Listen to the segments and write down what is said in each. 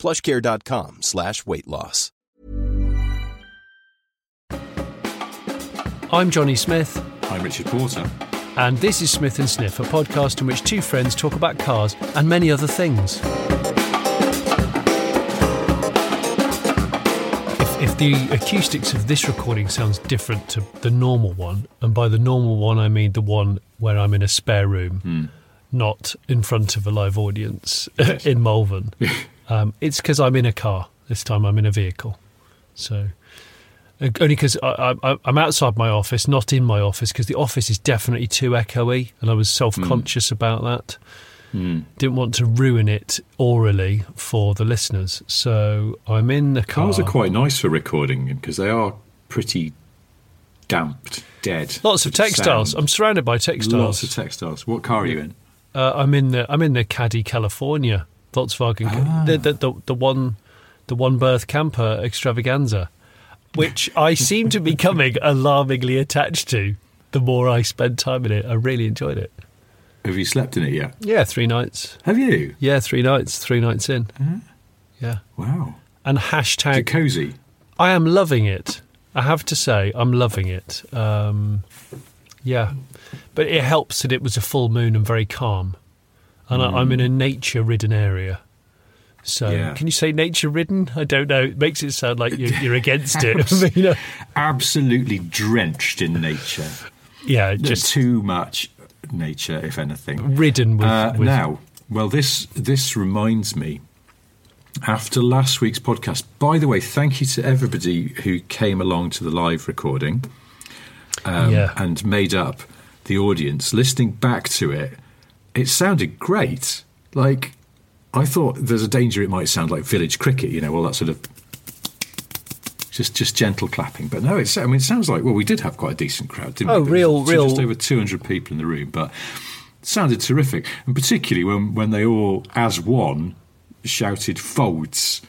plushcare.com slash weight loss. I'm Johnny Smith, I'm Richard Porter. and this is Smith and Sniff, a podcast in which two friends talk about cars and many other things. If, if the acoustics of this recording sounds different to the normal one, and by the normal one I mean the one where I'm in a spare room, hmm. not in front of a live audience in Malvern, um, it's because I'm in a car. This time I'm in a vehicle. So uh, only because I, I, I'm outside my office, not in my office, because the office is definitely too echoey, and I was self-conscious about that. Didn't want to ruin it orally for the listeners, so I'm in the car. Cars are quite nice for recording because they are pretty damped, dead. Lots of textiles. sound. I'm surrounded by textiles. Lots of textiles. What car are you in? Uh, I'm in the I'm in the Caddy, California Volkswagen, Ah. the, the, the the one the one berth camper extravaganza, which I seem to be becoming alarmingly attached to. The more I spend time in it, I really enjoyed it. Have you slept in it yet? Yeah, three nights. Have you? Yeah, three nights. Three nights in. Yeah, Wow. and Is it hashtag cozy? I am loving it. I have to say, I'm loving it. Um, yeah, but it helps that it was a full moon and very calm, and I, I'm in a nature-ridden area. So, Yeah. can you say nature-ridden? I don't know. It makes it sound like you're, you're against it. you know? Absolutely drenched in nature. Yeah, Just just too much nature, if anything. ridden with, Uh, with now, well, this this reminds me. After last week's podcast, by the way, thank you to everybody who came along to the live recording um, Yeah. and made up the audience. Listening back to it, it sounded great. Like I thought, there's a danger it might sound like village cricket, you know, all that sort of just just gentle clapping. But no, it's I mean, it sounds like well, we did have quite a decent crowd, didn't Oh, we? real- Just- real- just over 200 people in the room, but it sounded terrific, and particularly when when they all, as one, shouted "folds."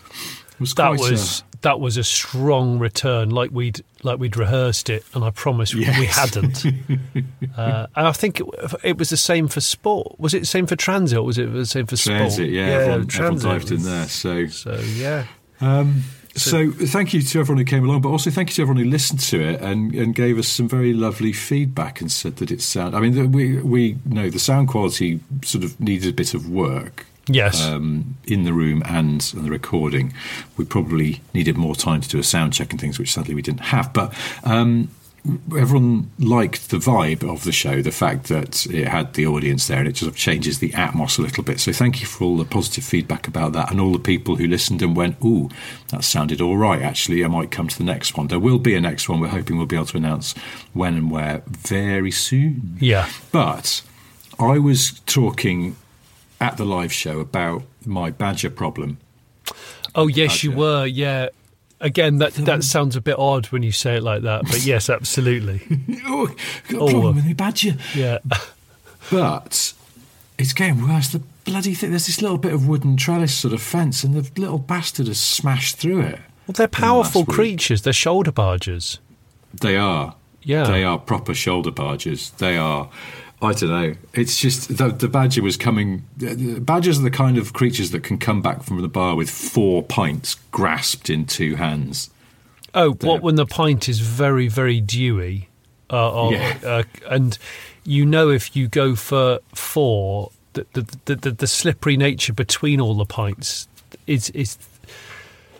It was that quite was that was a strong return, like we'd like we'd rehearsed it, and I promise we hadn't. uh, and I think it, it was the same for sport. Was it the same for transit? Or was it the same for a sport? transit. Yeah, everyone, everyone transit dived in there. So So yeah, So thank you to everyone who came along, but also thank you to everyone who listened to it and, and gave us some very lovely feedback and said that it sound. I mean, we we know the sound quality sort of needed a bit of work. Yes. Um, in the room and, and the recording, we probably needed more time to do a sound check and things, which sadly we didn't have. But um, everyone liked the vibe of the show, the fact that it had the audience there, and it sort of changes the atmos a little bit. So thank you for all the positive feedback about that, and all the people who listened and went, "Ooh, that sounded all right." Actually, I might come to the next one. There will be a next one. We're hoping we'll be able to announce when and where very soon. yeah. But I was talking at the live show about my badger problem. Oh yes, you were. Yeah. Again, that that sounds a bit odd when you say it like that, but yes, absolutely. Oh, got a Oh. problem with my badger. Yeah. But it's getting worse. The bloody thing. There's this little bit of wooden trellis sort of fence, and the little bastard has smashed through it. Well, they're powerful week. creatures. They're shoulder barges. They are. Yeah. They are proper shoulder barges. They are. I don't know. It's just the, the badger was coming. Badgers are the kind of creatures that can come back from the bar with four pints grasped in two hands. Oh, what when the pint is very, very dewy, uh, or, Yeah. uh, and you know if you go for four, the the, the the the slippery nature between all the pints is is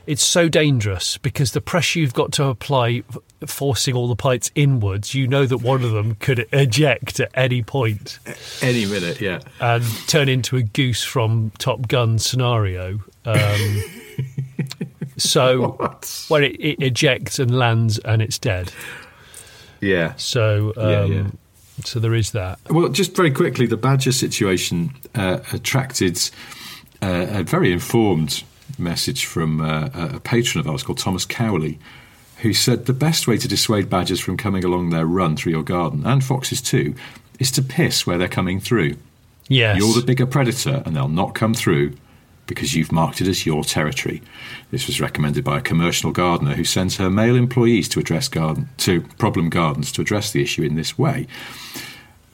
it's so dangerous because the pressure you've got to apply, forcing all the pipes inwards. You know that one of them could eject at any point Any minute, yeah. and turn into a goose from Top Gun scenario. Um, so What? where it, it ejects and lands and it's dead. Yeah. So um, Yeah, yeah. so there is that. Well, just very quickly, the badger situation uh, attracted uh, a very informed message from uh, a patron of ours called Thomas Cowley, who said the best way to dissuade badgers from coming along their run through your garden, and foxes too, is to piss where they're coming through. Yes. You're the bigger predator, and they'll not come through because you've marked it as your territory. This was recommended by a commercial gardener who sends her male employees to address garden to problem gardens to address the issue in this way.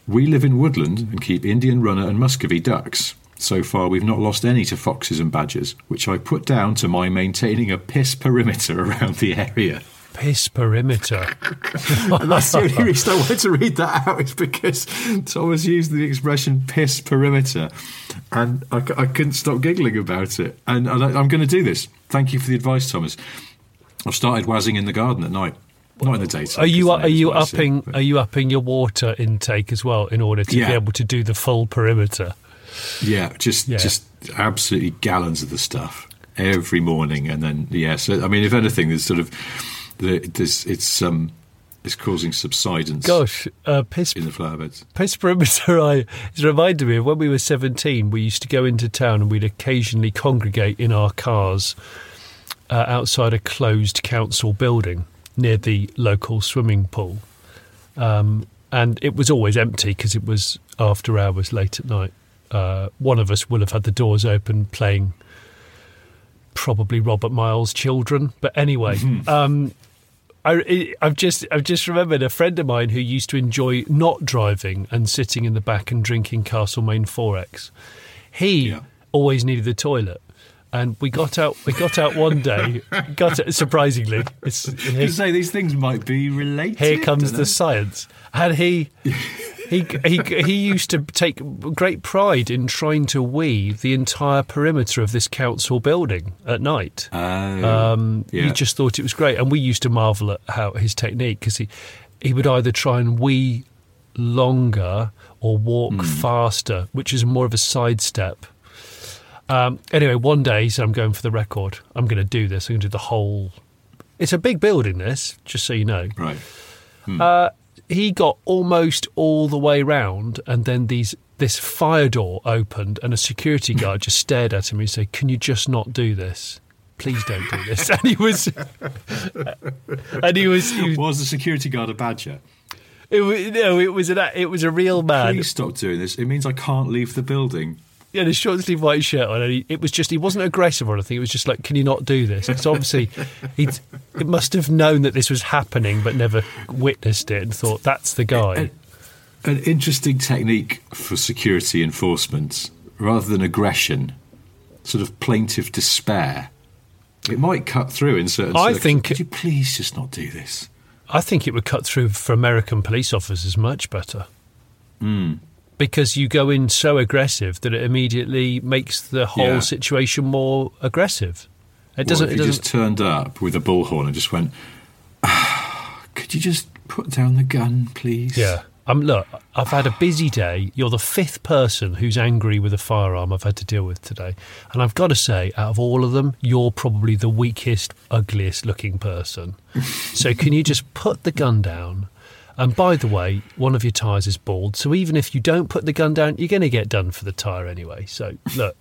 We live in woodland and keep Indian runner and Muscovy ducks. So far, we've not lost any to foxes and badgers, which I put down to my maintaining a piss perimeter around the area. Piss perimeter. and that's the only reason I wanted to read that out is because Thomas used the expression piss perimeter, and I, I couldn't stop giggling about it. And, and I, I'm going to do this. Thank you for the advice, Thomas. I've started wazzing in the garden at night. Not in the daytime. Are you are you neighbours might see upping it, are you upping your water intake as well in order to Yeah. be able to do the full perimeter? Yeah, just Yeah. just absolutely gallons of the stuff every morning, and then yeah. So I mean, if anything, there's sort of there's it's um it's causing subsidence Gosh, uh, piss in the flower beds. Piss perimeter. I it's reminded me of when we were seventeen. We used to go into town and we'd occasionally congregate in our cars uh, outside a closed council building near the local swimming pool, um, and it was always empty because it was after hours, late at night. Uh, one of us will have had the doors open, playing probably Robert Miles' children. But anyway, um, I, I've just I've just remembered a friend of mine who used to enjoy not driving and sitting in the back and drinking Castlemaine XXXX. He Yeah. always needed the toilet, and we got out. We got out one day. Got it surprisingly. It's, You say these things might be related. here comes the science. And he, he, he, he used to take great pride in trying to weave the entire perimeter of this council building at night. Oh, Um, yeah. He just thought it was great, and we used to marvel at how his technique because he he would either try and wee longer or walk Hmm. faster, which is more of a sidestep. Um, anyway, one day he said, "I'm going for the record. I'm going to do this. I'm going to do the whole." It's a big building, this, just so you know. right. Uh, he got almost all the way round, and then these this fire door opened, and a security guard just stared at him and said, "Can you just not do this? Please don't do this." And he was, and he was, he was Was the security guard a badger? it was, no, it was an, it was a real man. Please stop doing this. It means I can't leave the building. He had a short sleeve white shirt on, and he, it was just he wasn't aggressive or anything. It was just like, "Can you not do this?" It's obviously he it must have known that this was happening, but never witnessed it, and thought that's the guy. An interesting technique for security enforcement, rather than aggression, sort of plaintive despair. It might cut through in certain. I think- Could you please just not do this? I think it would cut through for American police officers much better. Hmm. Because you go in so aggressive that it immediately makes the whole Yeah. situation more aggressive. It doesn't. if It you doesn't. just turned up with a bullhorn and just went, "Ah, "Could you just put down the gun, please?" yeah. Um, look, I've had a busy day. You're the fifth person who's angry with a firearm I've had to deal with today. And I've got to say, out of all of them, you're probably the weakest, ugliest looking person. so can you just put the gun down? And by the way, one of your tyres is bald. So even if you don't put the gun down, you're going to get done for the tyre anyway. So look,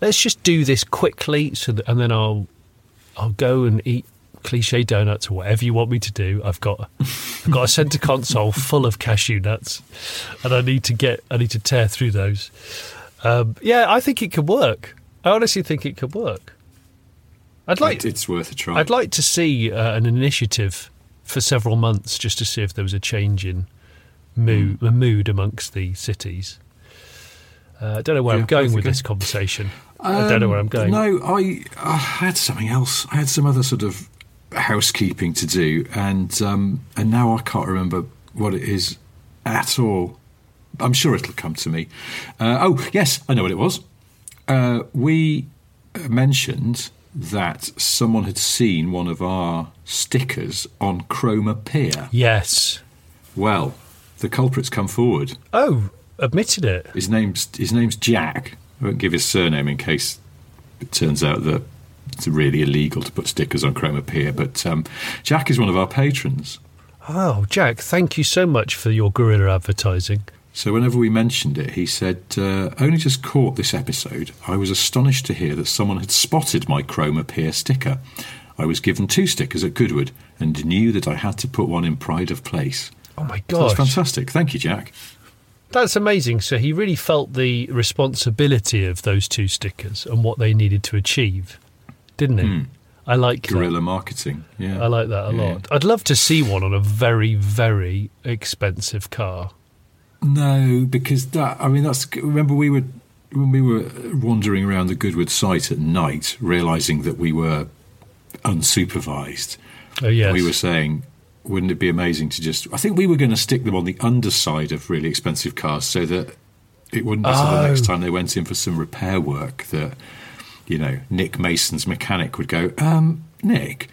let's just do this quickly so that, and then I'll I'll go and eat cliche donuts or whatever you want me to do. I've got I've got a centre console full of cashew nuts, and I need to get I need to tear through those. Um, yeah, I think it could work. I honestly think it could work. I'd like it's worth a try. I'd like to see uh, an initiative for several months just to see if there was a change in mood, a mood amongst the cities. Uh, I don't know where Yeah, I'm going with this conversation. I don't know where I'm going. Um, No, I, I had something else. I had some other sort of housekeeping to do, and um, and now I can't remember what it is at all. I'm sure it'll come to me. Uh, oh, yes, I know what it was. Uh, we mentioned that someone had seen one of our stickers on Cromer Pier. Yes. Well, the culprit's come forward. Oh, admitted it. His name's his name's Jack. I won't give his surname in case it turns out that it's really illegal to put stickers on Cromer Pier. But um, Jack is one of our patrons. Oh, Jack, thank you so much for your guerrilla advertising. So whenever we mentioned it, he said, uh, "Only just caught this episode. I was astonished to hear that someone had spotted my Cromer Pier sticker. I was given two stickers at Goodwood and knew that I had to put one in pride of place." Oh my So that's fantastic. Thank you, Jack. that's amazing. So he really felt the responsibility of those two stickers and what they needed to achieve, didn't he? I like that. Guerrilla marketing. Yeah, I like that a Yeah. lot. I'd love to see one on a very, very expensive car. No, because that. I mean, that's. Remember, we were when we were wandering around the Goodwood site at night, realizing that we were unsupervised. Oh yes, We were saying, wouldn't it be amazing to just? I think we were going to stick them on the underside of really expensive cars, so that it wouldn't be until the next Oh. time they went in for some repair work that, you know, Nick Mason's mechanic would go, um, Nick.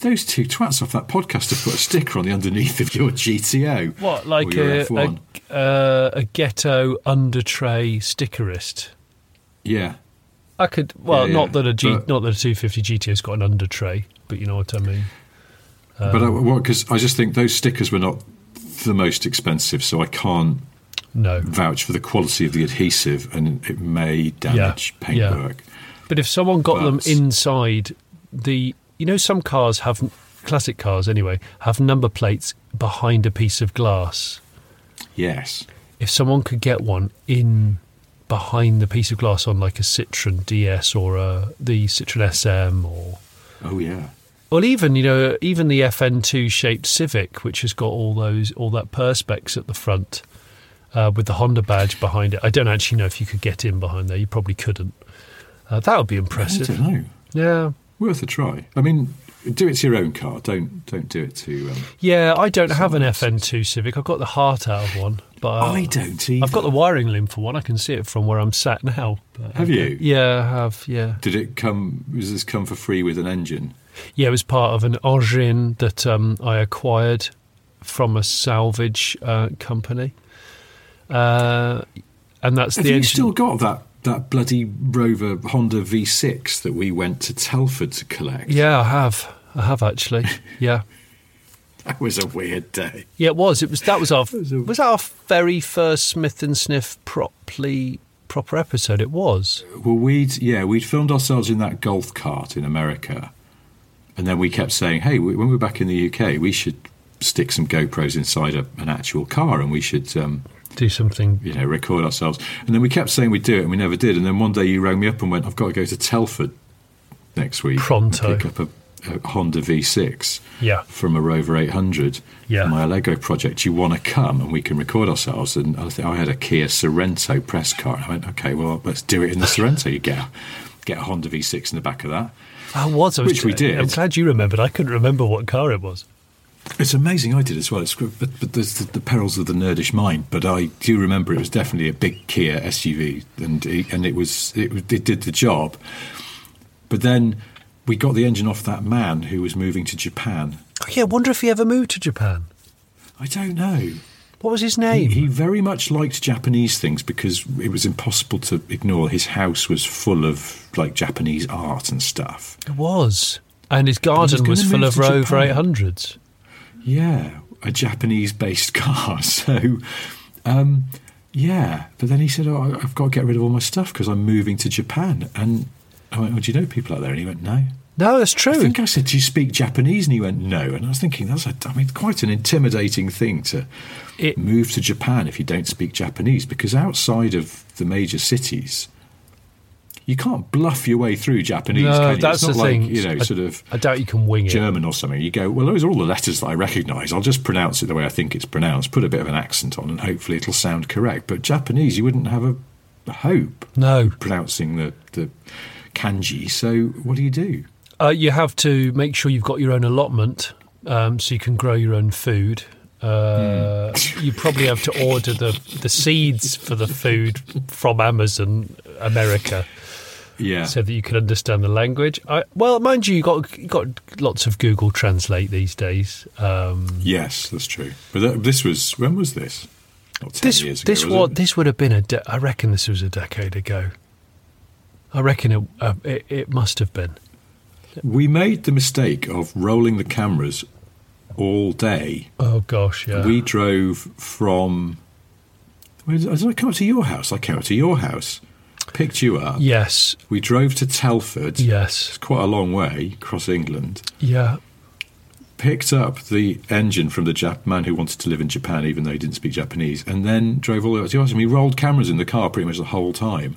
Those two twats off that podcast have put a sticker on the underneath of your GTO. what like a, F1. a, uh, a ghetto under tray stickerist. Yeah, I could well, Yeah, not yeah, that a G, but- not that a 250 GTO's got an under tray, but you know what I mean. but I, what? Because I just think those stickers were not the most expensive, so I can't No, vouch for the quality of the adhesive, and it may damage yeah. paintwork. but if someone got them inside the, you know, some cars have classic cars anyway have number plates behind a piece of glass. Yes. if someone could get one in behind the piece of glass on like a Citroen DS or a, the Citroen SM or Oh yeah. well even you know even the FN2 shaped Civic which has got all those all that perspex at the front uh, with the Honda badge behind it I don't actually know if you could get in behind there you probably couldn't uh, that would be impressive. I don't know. yeah Worth a try. I mean, do it to your own car. Don't don't do it to. Um, yeah I don't have an FN2 Civic I've got the heart out of one but uh, I don't either. I've got the wiring limb for one I can see it from where I'm sat now but, Have you? yeah I have yeah Did it come? Was this come for free with an engine? Yeah, it was part of an engine that um, I acquired from a salvage uh, company, uh, and that's Have the you engine. still got that that bloody Rover Honda V6 that we went to Telford to collect? yeah, I have. I have actually. Yeah, That was a weird day. yeah, it was. It was. That was our. was a- Was that our very first Smith and Sniff properly proper episode? It was. Well, we'd yeah, we'd filmed ourselves in that golf cart in America, and then we kept saying, "Hey, we- when we're back in the UK, we should stick some GoPros inside a, an actual car, and we should, um, Do something. you know, record ourselves." And then we kept saying we'd do it, and we never did. And then one day you rang me up and went, "I've got to go to Telford next week, Pronto. pick up a, a Honda V6 Yeah. from a Rover 800." Yeah. for my Lego project. You want to come and we can record ourselves? And I think I had a Kia Sorento press car. And I went, okay, well, let's do it in the Sorento. You get a, get a Honda V6 in the back of that. I was. I was Which we did. I'm glad you remembered. I couldn't remember what car it was. It's amazing. I did as well. It's, but, but there's the, the perils of the nerdish mind. But I do remember it was definitely a big Kia SUV, and it, and it was it, it did the job. But then we got the engine off that man who was moving to Japan. Oh, yeah, I wonder if he ever moved to Japan. I don't know. What was his name? he very much liked Japanese things because it was impossible to ignore. His house was full of like Japanese art and stuff. It was. And his garden gonna was full of Rover 800s. Yeah, a Japanese-based car. So, um, yeah. But then he said, "Oh, I've got to get rid of all my stuff because I'm moving to Japan." And I went, "Well, do you know people out there?" And he went, "No." No, that's true. I think I said, "Do you speak Japanese?" And he went, "No." And I was thinking, that's a, I mean, quite an intimidating thing to It- move to Japan if you don't speak Japanese, because outside of the major cities, you can't bluff your way through Japanese. no, that's it's not the like thing. you know, I, sort of I doubt you can wing it. German or something. You go, well, those are all the letters that I recognise. I'll just pronounce it the way I think it's pronounced, put a bit of an accent on, and hopefully it'll sound correct. But Japanese, you wouldn't have a, hope No. pronouncing the, the kanji. So what do you do? Uh, you have to make sure you've got your own allotment um, so you can grow your own food. Uh, Hmm. You probably have to order the, the seeds for the food from Amazon America Yeah. so that you can understand the language. I, well, mind you, you got you got lots of Google Translate these days. Um, yes, that's true. But that, this was when was this? This years ago. this was this would have been a. De- I reckon this was a decade ago. I reckon it, uh, it it must have been. We made the mistake of rolling the cameras all day. Oh gosh, yeah. We drove from did, did I come up to your house? I came up to your house, picked you up. Yes, We drove to Telford. yes, It's quite a long way across England. yeah. Picked up the engine from the Jap- man who wanted to live in Japan, even though he didn't speak Japanese, and then drove all the way up to. And we rolled cameras in the car pretty much the whole time,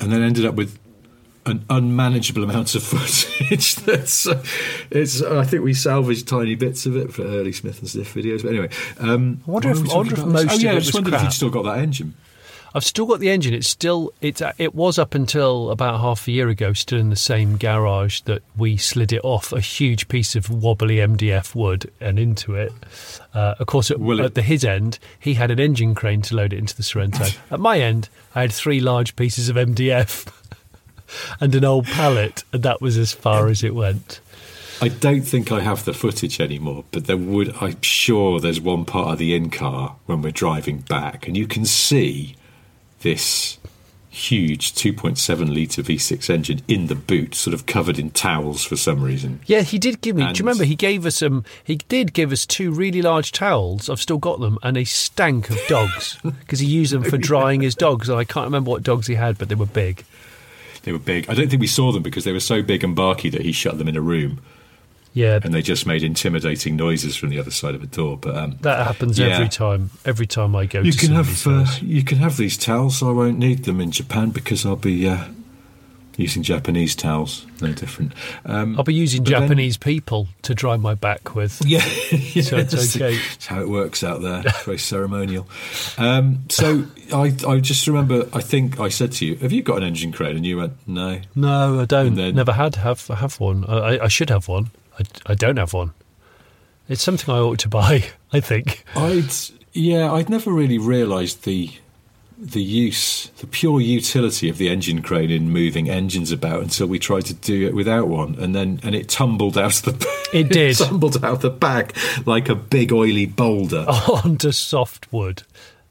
and then ended up with an unmanageable amount of footage. That's uh, it's. I think we salvaged tiny bits of it for early Smith and Sniff videos. But anyway, um, I wonder if- I wonder if most Oh yeah, I just wondered if you'd still got that engine. I've still got the engine. It's still it's it was up until about half a year ago, still in the same garage that we slid it off a huge piece of wobbly MDF wood and into it. Uh, of course, at, at the his end, he had an engine crane to load it into the Sorento. at my end, I had three large pieces of MDF and an old pallet, and that was as far as it went. I don't think I have the footage anymore, but there would. I'm sure there's one part of the in car when we're driving back, and you can see this huge 2.7 litre V6 engine in the boot, sort of covered in towels for some reason. Yeah, he did give me. And- do you remember he gave us um he did give us two really large towels. I've still got them, and a stank of dogs because he used them for drying his dogs. And I can't remember what dogs he had, but they were big. They were big. I don't think we saw them because they were so big and barky that he shut them in a room, Yeah, and they just made intimidating noises from the other side of a door. But um, that happens Yeah. every time. Every time I go, you to can have uh, you can have these towels. I won't need them in Japan because I'll be uh, using Japanese towels. No different. Um, I'll be using but then- Japanese people to dry my back with. Yeah, So it's okay. That's how it works out there. It's very ceremonial. Um, so I, I just remember. I think I said to you, "Have you got an engine crane?" And you went, "No." No, I don't. Then- Never had have have one. I- I should have one. I, I don't have one. It's something I ought to buy. I think. I'd yeah. I'd never really realised the the use, the pure utility of the engine crane in moving engines about until we tried to do it without one, and then and it tumbled out of the. It did. tumbled out the back like a big oily boulder. onto softwood.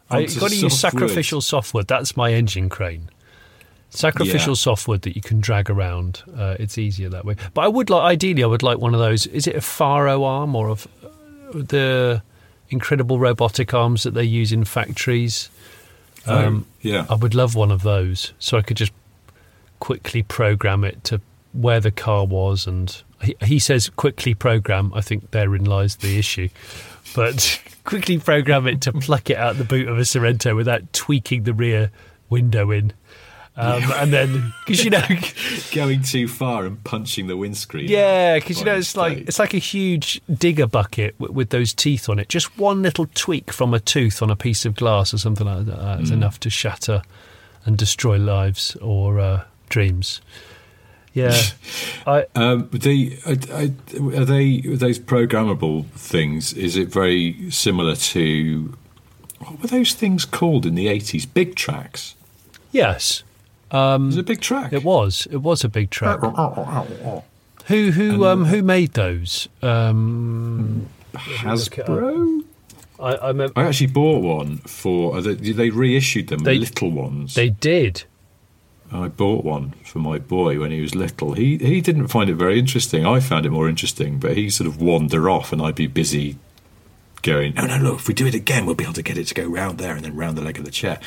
I've got to use sacrificial softwood. That's my engine crane. Sacrificial Yeah. softwood that you can drag around. Uh, it's easier that way. But I would like, ideally, I would like one of those. Is it a Faro arm or of the incredible robotic arms that they use in factories? Um, oh, yeah. I would love one of those, so I could just quickly program it to where the car was. And he, he says quickly program. I think therein lies the issue. But quickly program it to pluck it out the boot of a Sorento without tweaking the rear window in. Um, and then, because you know, Going too far and punching the windscreen. yeah, because you know it's like it's like a huge digger bucket with, with those teeth on it. Just one little tweak from a tooth on a piece of glass or something like that Mm. is enough to shatter and destroy lives or uh, dreams. Yeah, I Um, the are they those programmable things? Is it very similar to what were those things called in the eighties? Big tracks. yes, Is it a big track? it was it was a big track. Who who um who made those? Um, Hasbro. I, I remember I actually bought one for. uh, They, they reissued them, They- little ones. they did. I bought one for my boy when he was little. He he didn't find it very interesting. I found it more interesting, but he sort of wander off, and I'd be busy going, "No, no, look! If we do it again, we'll be able to get it to go round there and then round the leg of the chair."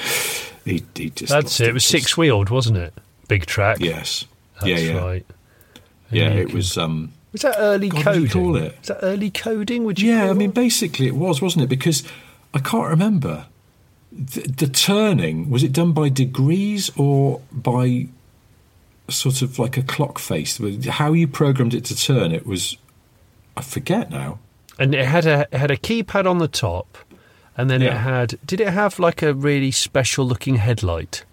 He, he just That's it. It was six wheeled, wasn't it? Big track. Yes. That's yeah, yeah, right. And yeah. It can- was. Um, Was that early God, what coding? you call it? Was that early coding? Would you? yeah, I mean, basically, it was, wasn't it? Because I can't remember the, the turning. Was it done by degrees or by sort of like a clock face? How you programmed it to turn? It was. I forget now. And it had a it had a keypad on the top, and then it had. Did it have like a really special looking headlight?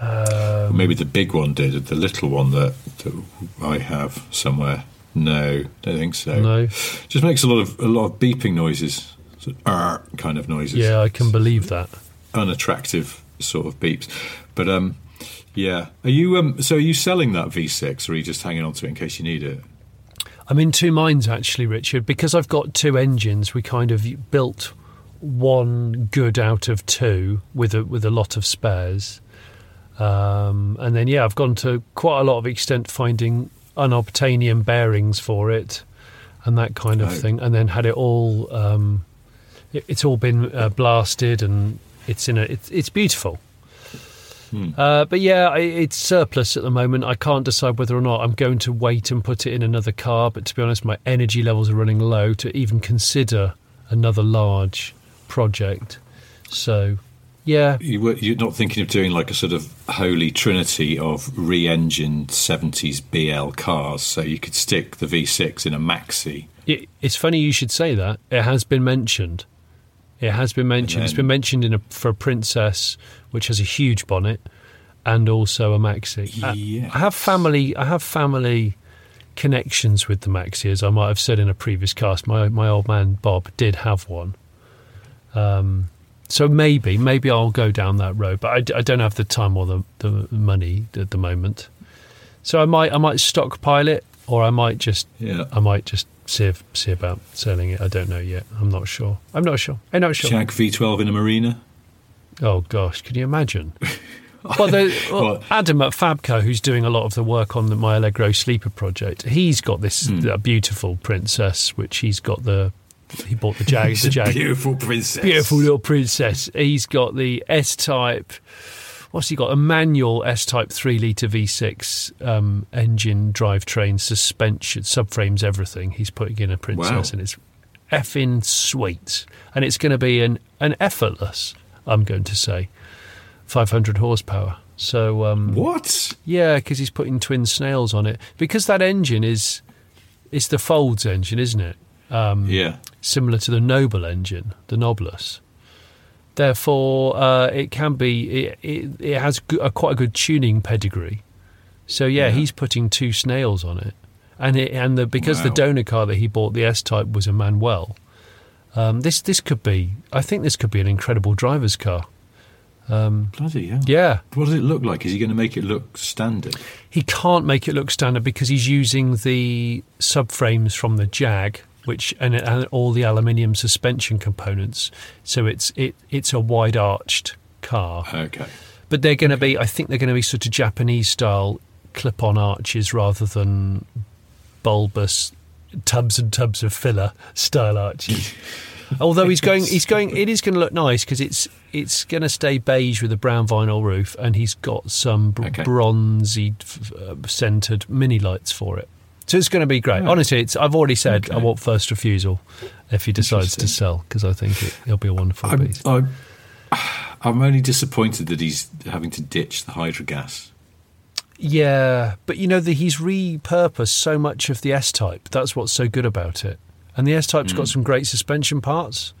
Um, Maybe the big one did. The little one that, that I have somewhere. No, don't think so. No. just makes a lot of a lot of beeping noises, sort of, kind of noises. Yeah, I can believe that. unattractive sort of beeps. But um, yeah. Are you um? So are you selling that V6, or are you just hanging on to it in case you need it? I'm in two minds actually, Richard, because I've got two engines. We kind of built one good out of two with a with a lot of spares, um, and then yeah, I've gone to quite a lot of extent finding unobtainium bearings for it, and that kind of Oh. thing, and then had it all um, it, it's all been uh, blasted and it's in a it's, it's beautiful. Uh, but yeah, I, it's surplus at the moment. I can't decide whether or not I'm going to wait and put it in another car. But to be honest, my energy levels are running low to even consider another large project. So, yeah, You were, you're not thinking of doing like a sort of holy trinity of re-engined 70s BL cars, so you could stick the V6 in a maxi. it, it's funny you should say that. It has been mentioned. It has been mentioned. It's then- been mentioned in a, for a Princess, which has a huge bonnet, and also a Maxi. I- Yes. I have family. I have family connections with the Maxi, as I might have said in a previous cast. My my old man Bob did have one. Um, so maybe maybe I'll go down that road, but I don't have the time or the, the money at the moment. So I might I might stockpile it, or I might just Yeah. I might just see see about selling it. I don't know yet. I'm not sure. I'm not sure. I'm not sure. Jag V12 in a Marina. Oh gosh, can you imagine? well, the, well, Adam at Fabco, who's doing a lot of the work on the My Allegro Sleeper project, he's got this Hmm. uh, beautiful princess, which he's got the he bought the Jag, the Jag, Beautiful princess. beautiful little princess. He's got the S type. What's he got? A manual S type three liter V6 um, engine, drivetrain, suspension, subframes, everything. He's putting in a princess, Wow. and it's effing sweet. And it's going to be an an effortless. I'm going to say, 500 horsepower. So um, What? yeah, because he's putting twin snails on it. Because that engine is, it's the Folds engine, isn't it? Um, Yeah. similar to the Noble engine, the Noblus. Therefore, uh, it can be. It, it, it has a, quite a good tuning pedigree. So yeah, Yeah. he's putting two snails on it, and it, and the, because the donor car that he bought, the S Type, was a Manuel. Um, this this could be. I think this could be an incredible driver's car. Bloody hell. Yeah, What does it look like? Is he going to make it look standard? He can't make it look standard because he's using the subframes from the Jag, which and, and all the aluminium suspension components. So it's it it's a wide arched car, Okay. but they're going to be. I think they're going to be sort of Japanese style clip on arches rather than bulbous tubs and tubs of filler style arches. Although he's going, he's going. It is going to look nice because it's it's going to stay beige with a brown vinyl roof, and he's got some br- Okay. bronzy f- uh, centered Minilites for it. So it's going to be great. Right. Honestly, it's. I've already said I want first refusal if he decides to sell because I think it, it'll be a wonderful I'm, piece. I'm, I'm only disappointed that he's having to ditch the hydrogas. Yeah, but you know that he's repurposed so much of the S Type. That's what's so good about it. And the S Type's got mm. some great suspension parts.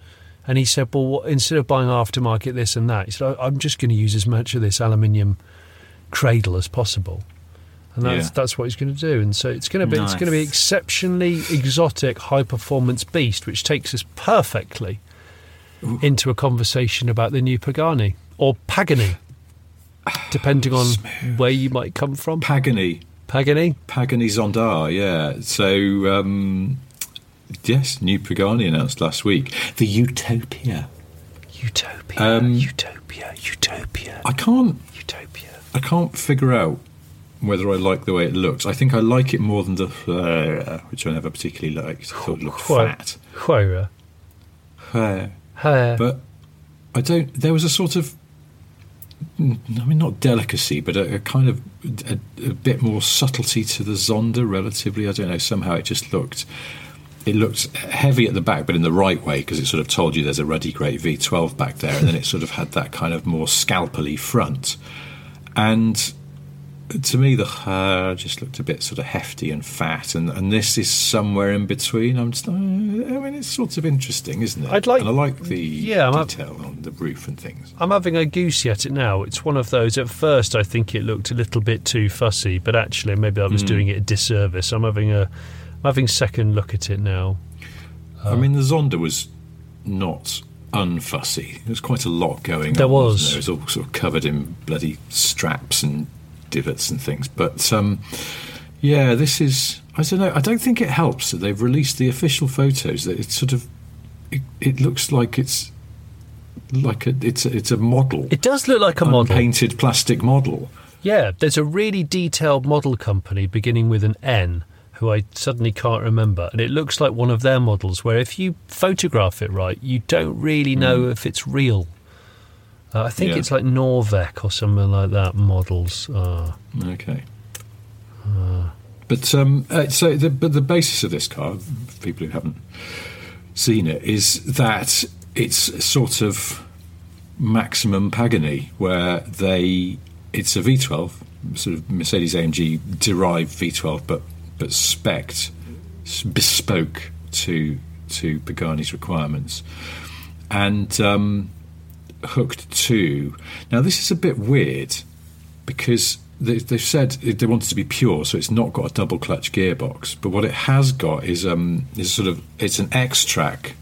And he said, "Well, what, instead of buying aftermarket this and that, he said, I'm just going to use as much of this aluminium cradle as possible." And that's Yeah. that's what he's going to do. And so it's going to be it's going to be exceptionally exotic, high performance beast, which takes us perfectly into a conversation about the new Pagani or Pagani, depending on where you might come from. Pagani. Pagani. Pagani Zonda, yeah. So, um, yes, new Pagani announced last week. The Utopia. Utopia, Um, utopia, utopia, I can't utopia. I can't figure out whether I like the way it looks. I think I like it more than the uh, which I never particularly liked. I thought it looked fat. Huayra. Uh, Hair. but I don't. There was a sort of, I mean, not delicacy, but a, a kind of a, a bit more subtlety to the Zonda. Relatively, I don't know. Somehow it just looked. It looked heavy at the back, but in the right way because it sort of told you there's a ruddy great V12 back there, and then it sort of had that kind of more scalpely front. And to me, the hair just looked a bit sort of hefty and fat, and, and this is somewhere in between. I'm just, uh, I mean, it's sort of interesting, isn't it? I'd like- and I like the Yeah, I'm detail on the roof and things. I'm having a goose at it now. It's one of those. At first, I think it looked a little bit too fussy, but actually, maybe I was doing it a disservice. I'm having a, I'm having second look at it now. I mean, the Zonda was not unfussy. There was quite a lot going There on. was. wasn't It was all sort of covered in bloody straps and divots and things. But um, yeah, this is. I don't know. I don't think it helps that they've released the official photos. That it's sort of. It, it looks like it's like a, it's a, it's a model, It does look like a model. painted plastic model. Yeah, there's a really detailed model company beginning with an N who I suddenly can't remember, and it looks like one of their models. Where if you photograph it right, you don't really know if it's real. Uh, I think Yeah. it's like Norvec or something like that. Models. Uh, Okay. But um, uh, so the but the basis of this car, for people who haven't seen it, is that it's sort of maximum Pagani, where they it's a V12, sort of Mercedes AMG derived V12, but but spec'd, bespoke to to Pagani's requirements, and um, hooked to. Now this is a bit weird because they, they've said they want it to be pure, so it's not got a double clutch gearbox. But what it has got is um is sort of it's an Xtrac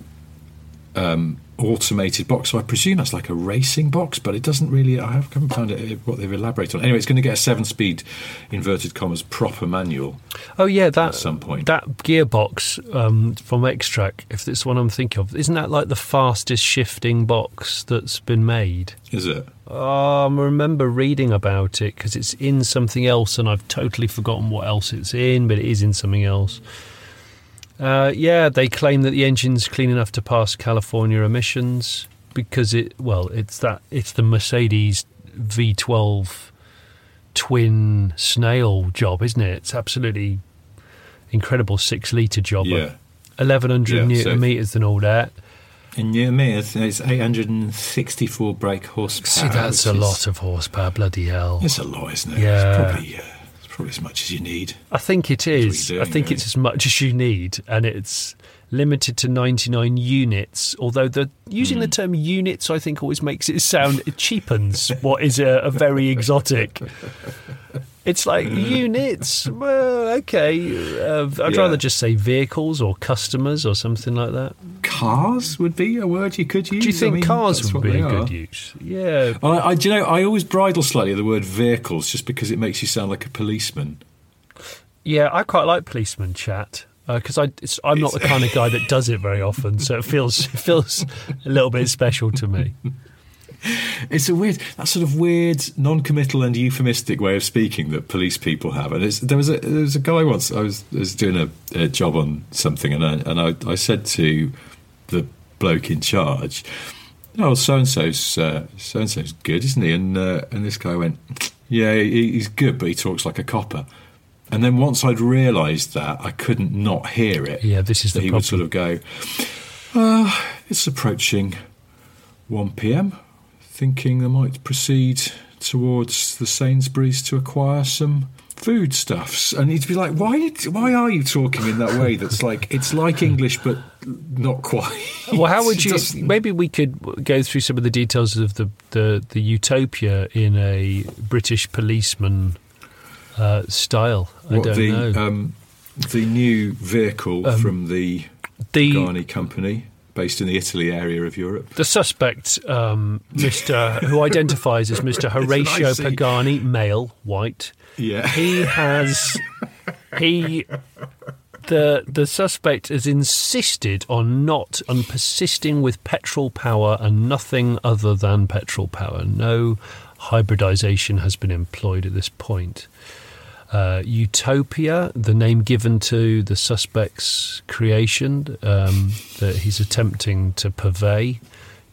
um, automated box. So I presume that's like a racing box, but it doesn't really. I haven't found it what they've elaborated on. Anyway, it's going to get a seven-speed inverted commas proper manual. oh yeah, that At some point. that gearbox um, from Xtrac, if it's the one I'm thinking of, isn't that like the fastest shifting box that's been made? Is it? Oh, I remember reading about it because it's in something else, and I've totally forgotten what else it's in, but it is in something else. Uh, yeah, they claim that the engine's clean enough to pass California emissions because it. Well, it's that it's the Mercedes V12 twin snail job, isn't it? It's absolutely incredible six liter job. Yeah. eleven hundred Yeah, newton so- meters and all that. And near me, it's, it's 864 brake horsepower. See, that's a lot of horsepower. Bloody hell! It's a lot, isn't it? Yeah. It's probably, uh, probably as much as you need. I think it is. you're I think really. it's as much as you need, and it's limited to 99 units. Although the using Hmm. the term units, I think, always makes it sound it cheapens what is a, a very exotic. It's like units. Well, okay. Uh, I'd Yeah. rather just say vehicles or customers or something like that. Cars would be a word you could use. Do you I think mean, cars would be a good use? Yeah. I, I, do you know, I always bridle slightly at the word vehicles just because it makes you sound like a policeman. Yeah, I quite like policeman chat because I it's, I'm not the kind of guy that does it very often, so it feels it feels a little bit special to me. It's a weird, that sort of weird, non-committal and euphemistic way of speaking that police people have. And it's, there was a there was a guy once I was, I was doing a, a job on something, and I, and I, I said to the bloke in charge, "Oh, so and so's so and so's good, isn't he?" And uh, and this guy went, "Yeah, he, he's good, but he talks like a copper." And then once I'd realised that, I couldn't not hear it. Yeah, this is the he would sort of go, uh, "It's approaching 1 p.m. Thinking they might proceed towards the Sainsbury's to acquire some foodstuffs." And he'd be like, "Why? Why are you talking in that way? That's like it's like English, but not quite." Well, how would you? Maybe we could go through some of the details of the the, the utopia in a British policeman uh, style. I what don't the know. um, the new vehicle Um, from the the Garni company, based in the Italy area of Europe. the suspect, um, Mister, who identifies as Mister Horatio It's an IC. Pagani, male, white. Yeah. He has he the the suspect has insisted on not on persisting with petrol power and nothing other than petrol power. No hybridization has been employed at this point. Uh, Utopia, the name given to the suspect's creation um, that he's attempting to purvey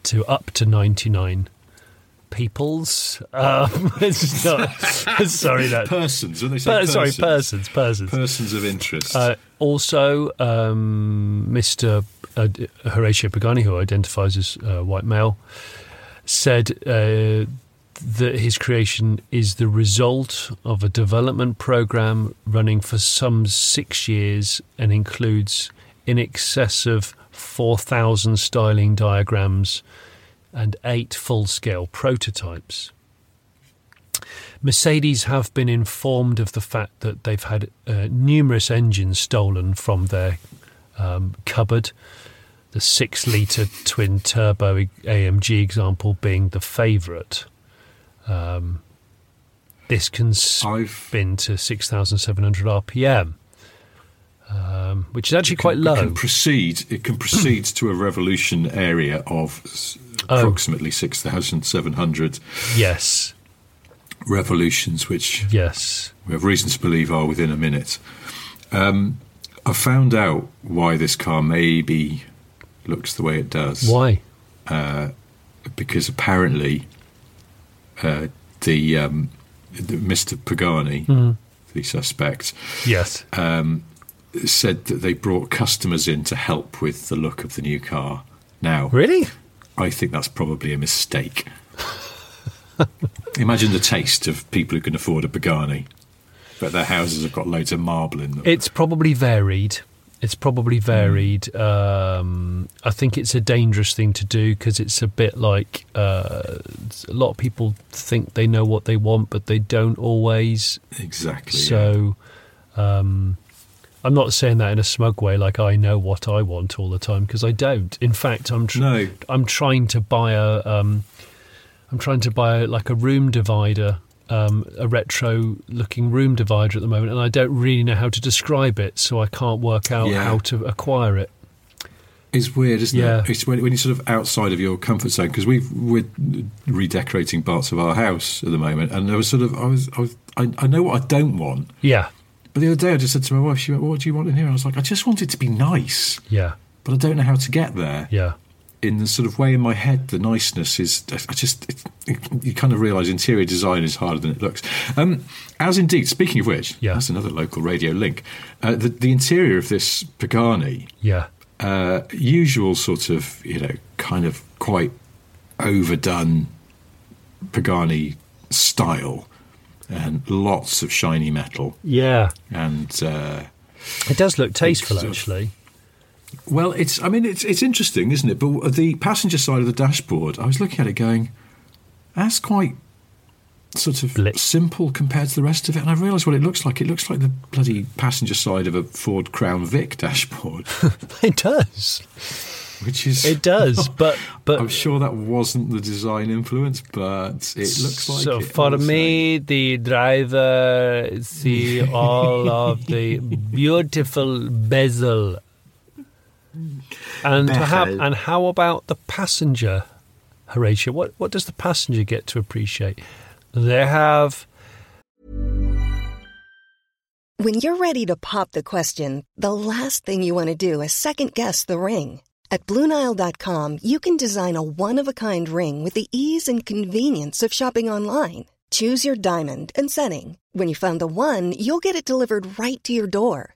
to up to 99 peoples. Um, it's not, sorry, that. Persons, when they say Per, sorry, persons. persons, persons. Persons of interest. Uh, also, um, Mr. Horatio Pagani, who identifies as uh, white male, said uh, that his creation is the result of a development program running for some six years and includes in excess of 4,000 styling diagrams and eight full scale prototypes. Mercedes have been informed of the fact that they've had uh, numerous engines stolen from their um, cupboard. The six litre twin turbo AMG example being the favourite. Um, this can I've spin to 6,700 RPM, um, which is actually quite low. It can proceed. It can proceed to a revolution area of Oh. approximately six thousand seven hundred yes, revolutions, which yes. we have reason to believe are within a minute. Um, I found out why this car maybe looks the way it does. Why? Because apparently, uh, the, um, the Mr. Pagani, Hmm. the suspect, Yes. said that they brought customers in to help with the look of the new car. Now, really? I think that's probably a mistake. Imagine the taste of people who can afford a Pagani, but their houses have got loads of marble in them. It's probably varied. It's probably varied. Um, I think it's a dangerous thing to do because it's a bit like uh, a lot of people think they know what they want, but they don't always. exactly. So, um, I'm not saying that in a smug way, like I know what I want all the time because I don't. In fact, I'm tr- No. I'm trying to buy a um, I'm trying to buy like a room divider, um, a retro looking room divider at the moment, and I don't really know how to describe it, so I can't work out Yeah. how to acquire it. It's weird, isn't Yeah. it? It's when, when you're sort of outside of your comfort zone because we've we're redecorating parts of our house at the moment, and there was sort of I was I was I, I know what I don't want, Yeah, but the other day I just said to my wife, she went, "What do you want in here?" And I was like, "I just want it to be nice, yeah, but I don't know how to get there." yeah, In the sort of way in my head, the niceness is I just it, it, you kind of realise interior design is harder than it looks. Um, as indeed, speaking of which, Yeah. that's another local radio link. Uh, the, the interior of this Pagani yeah, uh, usual sort of, you know, kind of quite overdone Pagani style and lots of shiny metal. yeah. And, uh, It does look tasteful, sort of- actually. Well, it's, I mean, it's, it's interesting, isn't it? But the passenger side of the dashboard, I was looking at it going, that's quite sort of simple compared to the rest of it. And I realised what it looks like. It looks like the bloody passenger side of a Ford Crown Vic dashboard, It does. which is. It does. But but I'm sure that wasn't the design influence, but it looks like so it. for me, the driver see all of the beautiful bezel, and perhaps and how about the passenger, Horatio? What what does the passenger get to appreciate? They have When you're ready to pop the question, the last thing you want to do is second guess the ring. At Bluenile.com, you can design a one of a kind ring with the ease and convenience of shopping online. Choose your diamond and setting. When you find the one, you'll get it delivered right to your door.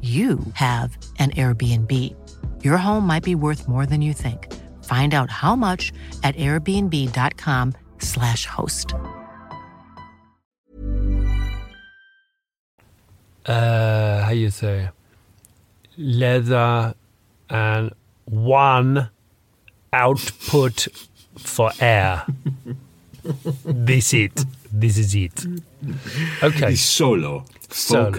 you have an Airbnb. Your home might be worth more than you think. Find out how much at airbnb.com/slash host. uh, how you say leather and one output for air. this it. This is it. Okay. He's solo, Solo.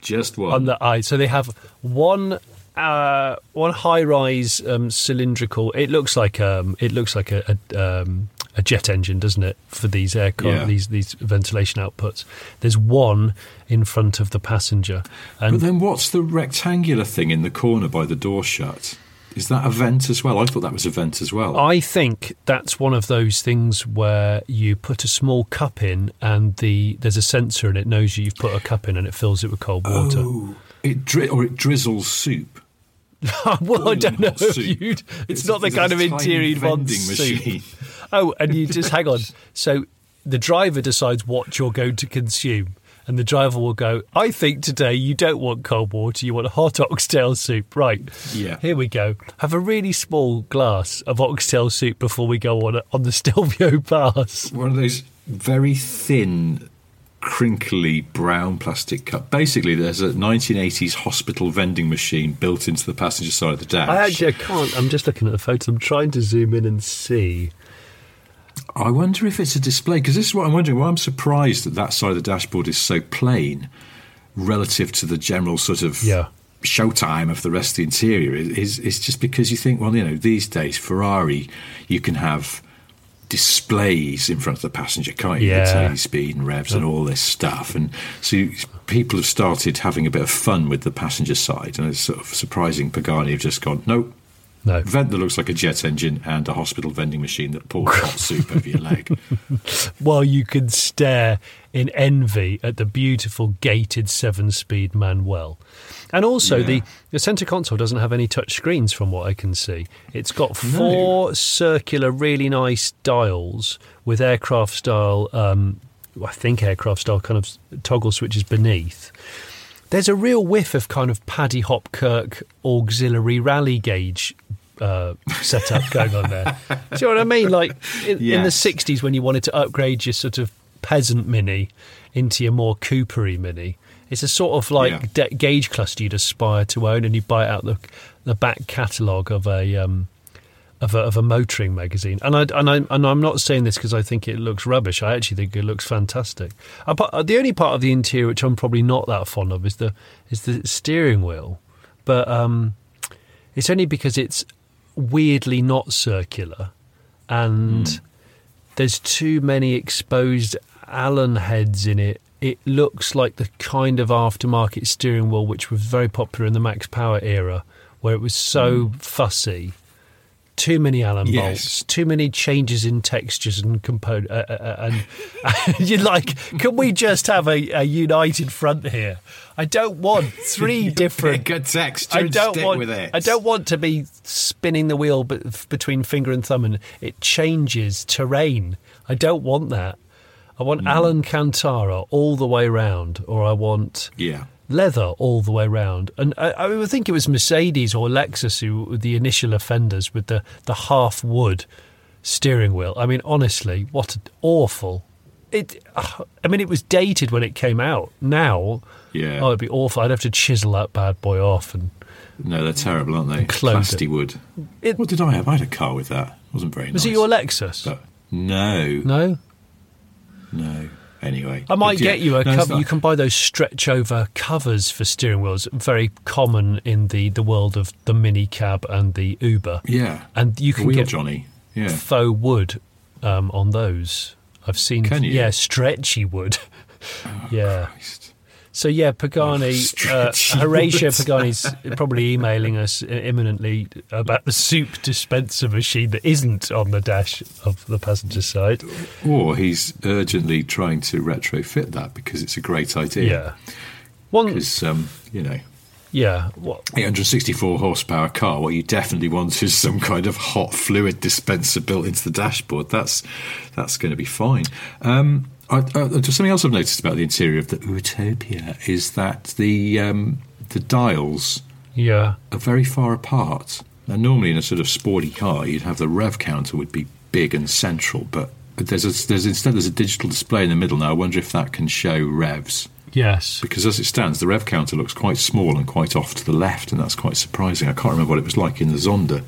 Just one. on the eye. So they have one uh, one high rise um, cylindrical. It looks like um, it looks like a, a, um, a jet engine, doesn't it? For these air con- Yeah. these these ventilation outputs. There's one in front of the passenger, but then what's the rectangular thing in the corner by the door shut? Is that a vent as well? I thought that was a vent as well. I think that's one of those things where you put a small cup in, and the there's a sensor, and it knows you've put a cup in, and it fills it with cold water. Oh, it dri- or it drizzles soup. well, I don't know if soup. you'd. It's, It's- not the kind of interior you'd want vending soup. machine. Oh, and you just hang on. So the driver decides what you're going to consume, and the driver will go. I think today you don't want cold water. You want a hot oxtail soup, right? Yeah. Here we go. Have a really small glass of oxtail soup before we go on on the Stelvio Pass. One of those very thin crinkly brown plastic cup. Basically, there's a 1980s hospital vending machine built into the passenger side of the dash. I actually I can't. I'm just looking at the photo. I'm trying to zoom in and see. I wonder if it's a display because this is what I'm wondering. Why I'm surprised that that side of the dashboard is so plain relative to the general sort of Yeah. showtime of the rest of the interior is is just because you think, well, you know, these days Ferrari, you can have displays in front of the passenger, can't you? Yeah. You speed and revs and all this stuff, and so you, people have started having a bit of fun with the passenger side, and it's sort of surprising. Pagani have just gone, nope. No. Vent that looks like a jet engine and a hospital vending machine that pours hot soup over your leg. While you can stare in envy at the beautiful gated seven-speed Manuel. And also, Yeah. the, the centre console doesn't have any touch screens from what I can see. It's got four circular, really nice dials with aircraft style, um, I think aircraft style kind of toggle switches beneath. There's a real whiff of kind of Paddy Hopkirk auxiliary rally gauge uh, setup going on there. Do you know what I mean? Like in, in the 60s when you wanted to upgrade your sort of peasant mini into your more Coopery mini. It's a sort of like Yeah. de- gauge cluster you'd aspire to own, and you buy out the the back catalogue of a um, of a, of a motoring magazine. And I and I and I'm not saying this because I think it looks rubbish. I actually think it looks fantastic. The only part of the interior which I'm probably not that fond of is the is the steering wheel, but um, it's only because it's weirdly not circular, and there's too many exposed Allen heads in it. It looks like the kind of aftermarket steering wheel which was very popular in the Max Power era, where it was so fussy. Too many Allen Yes. bolts, too many changes in textures and component, uh, uh, uh, and you're like, can we just have a, a united front here? I don't want three different Pick a texture I don't want. with it. I don't want to be spinning the wheel between finger and thumb, and it changes terrain. I don't want that. I want Hmm. Alcantara all the way round, or I want Yeah. Leather all the way round. And I, I would think it was Mercedes or Lexus who were the initial offenders with the the half wood steering wheel. I mean, honestly, what an awful. It. uh, I mean, it was dated when it came out. Now, Yeah. oh, it'd be awful. I'd have to chisel that bad boy off and. No, they're terrible, aren't they? It. Wood. It- what did I have? I had a car with that. It wasn't very Was nice. it your Lexus? But no, No, no. Anyway, I might But yeah, get you a no, cover. You can buy those stretch over covers for steering wheels. Very common in the, the world of the mini cab and the Uber. Yeah, and you can wheel get Johnny. Yeah, faux wood um, on those. I've seen. Can you? Yeah, stretchy wood. yeah. Christ. So yeah, Pagani, Oh, uh, Horatio. Pagani's probably emailing us imminently about the soup dispenser machine that isn't on the dash of the passenger side. Or he's urgently trying to retrofit that because it's a great idea. Yeah. One, Because um, you know, yeah. What? 864 horsepower car. What you definitely want is some kind of hot fluid dispenser built into the dashboard. That's that's going to be fine. Um, I, uh, just something else I've noticed about the interior of the Utopia is that the um, the dials Yeah. are very far apart. Now, normally in a sort of sporty car, you'd have the rev counter would be big and central, but there's a, there's instead there's a digital display in the middle. Now, I wonder if that can show revs Yes. because as it stands, the rev counter looks quite small and quite off to the left, and that's quite surprising. I can't remember what it was like in the Zonda.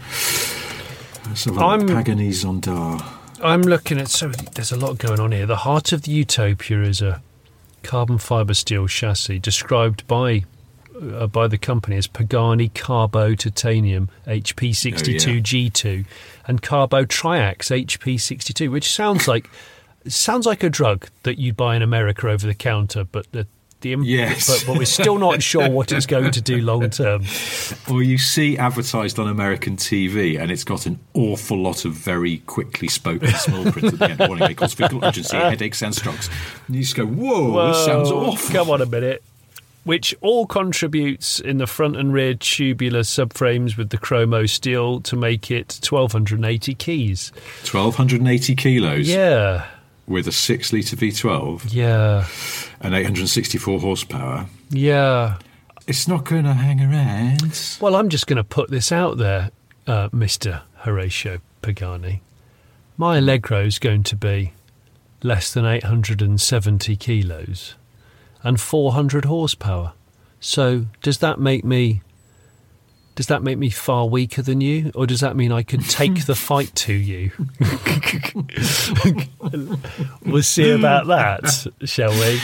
So I'm- Pagani Zonda. I'm looking at so there's a lot going on here. The heart of the Utopia is a carbon fiber steel chassis described by uh, by the company as Pagani Carbo Titanium HP62 G2 and Carbo Triax HP62, which sounds like sounds like a drug that you'd buy in America over the counter, but the the imp- Yes. but, but we're still not sure what it's going to do long term. Or you see advertised on American TV, and it's got an awful lot of very quickly spoken small print at the end. Warning: may cause physical urgency, headaches, and strokes. And you just go, "Whoa, this sounds Whoa, awful." Come on a minute. Which all contributes in the front and rear tubular subframes with the chromo steel to make it 1280 keys. 1280 kilos Yeah, with a six litre V12 yeah, and 864 horsepower. yeah. It's not going to hang around. Well, I'm just going to put this out there, uh, Mr. Horatio Pagani. My Allegro is going to be less than 870 kilos, and 400 horsepower. So does that make me does that make me far weaker than you, or does that mean I could take the fight to you? we'll see about that, shall we?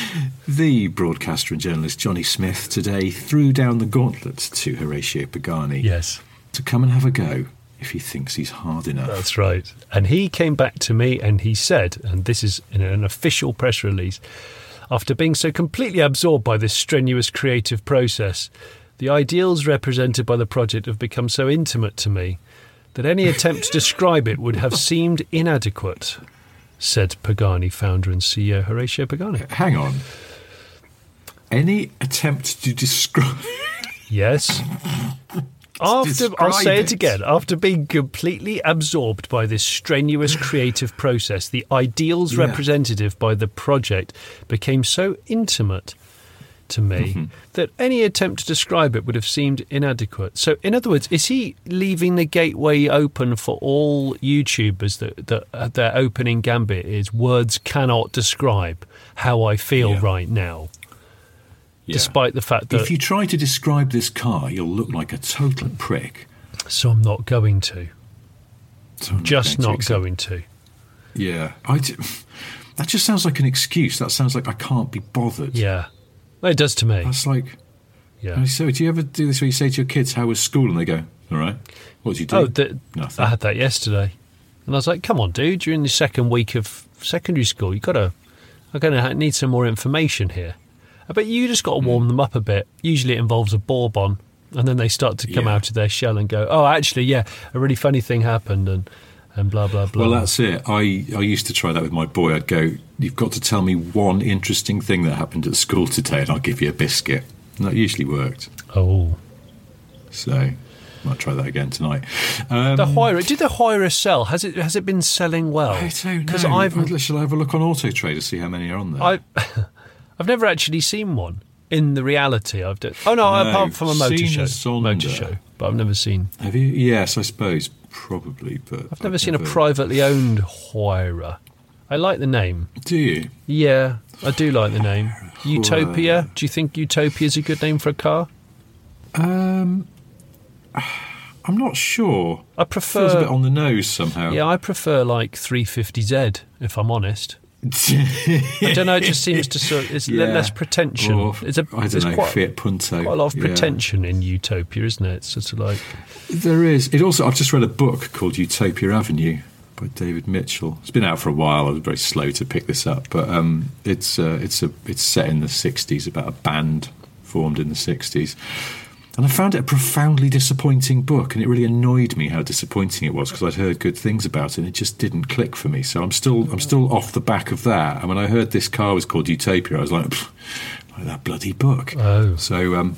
The broadcaster and journalist Johnny Smith today threw down the gauntlet to Horatio Pagani Yes, to come and have a go if he thinks he's hard enough. that's right. And he came back to me and he said, and this is in an official press release, after being so completely absorbed by this strenuous creative process, the ideals represented by the project have become so intimate to me that any attempt to describe it would have seemed inadequate, said Pagani founder and CEO Horatio Pagani. Hang on. Any attempt to describe. Yes. After I'll say it it. again. After being completely absorbed by this strenuous creative process, the ideals Yeah. representative by the project became so intimate to me Mm-hmm. that any attempt to describe it would have seemed inadequate. So, in other words, is he leaving the gateway open for all YouTubers that, that uh, their opening gambit is words cannot describe how I feel Yeah. right now, Yeah. despite the fact that If you try to describe this car, you'll look like a total prick. so I'm not going to. So I'm Just going to not going to. Yeah. I d- that just sounds like an excuse. That sounds like I can't be bothered. Yeah. It does to me. That's like. Yeah. So, do you ever do this where you say to your kids, How was school? And they go, All right. What did you do? Oh, the, Nothing. I had that yesterday. And I was like, come on, dude, you're in the second week of secondary school. You've got to, I'm going to need some more information here. I bet you just got to Hmm. warm them up a bit. Usually it involves a bourbon. And then they start to come Yeah. out of their shell and go, oh, actually, yeah, a really funny thing happened and, and blah, blah, blah. Well, that's it. I, I used to try that with my boy. I'd go, You've got to tell me one interesting thing that happened at school today, and I'll give you a biscuit. And that usually worked. oh. So, I might try that again tonight. Um, The Huayra, did the Huayra sell? Has it has it been selling well? I don't know. Because I've Shall I have a look on Auto Trader to see how many are on there? I, I've never actually seen one in the reality. I've done. Oh no, No, apart from a motor show, a Zonda. motor show, but I've never seen. have you? Yes, I suppose. Probably, but. I've never seen a privately owned Huayra. I like the name. Do you? Yeah, I do like the name. Utopia. Do you think Utopia is a good name for a car? Um, I'm not sure. I Feels a bit on the nose somehow. Yeah, I prefer like 350Z. If I'm honest, I don't know. It just seems to sort. It's Yeah. less pretension. Or, it's a. I don't know, quite, Fiat Punto. quite a lot of Yeah. pretension in Utopia, isn't it? It's sort of like. There is. It also. I've just read a book called Utopia Avenue by David Mitchell. It's been out for a while. I was very slow to pick this up, but um, it's uh, it's a it's set in the '60s about a band formed in the '60s. And I found it a profoundly disappointing book, and it really annoyed me how disappointing it was because I'd heard good things about it, and it just didn't click for me. So I'm still I'm still off the back of that. And when I heard this car was called Utopia, I was like, like that bloody book. Oh. So um,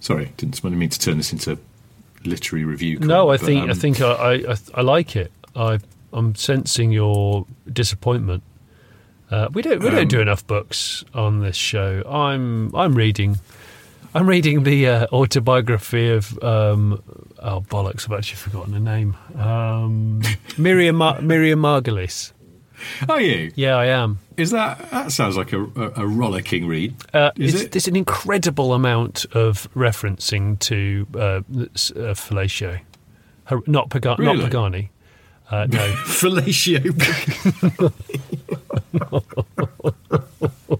sorry, didn't mean to turn this into literary review. No, I but, think I um, think I, I, I, I like it. I I'm sensing your disappointment. Uh, we don't we Um, don't do enough books on this show. I'm I'm reading I'm reading the uh, autobiography of um, oh bollocks I've actually forgotten the name um, Miriam Mar- Miriam Margolyes. Are you? Yeah, I am. Is that that sounds like a, a, a rollicking read? Uh, Is it's, it? There's an incredible amount of referencing to uh, uh, fellatio, Her- not Pagani. Really? Not Pagani. Uh, no. Fellatio.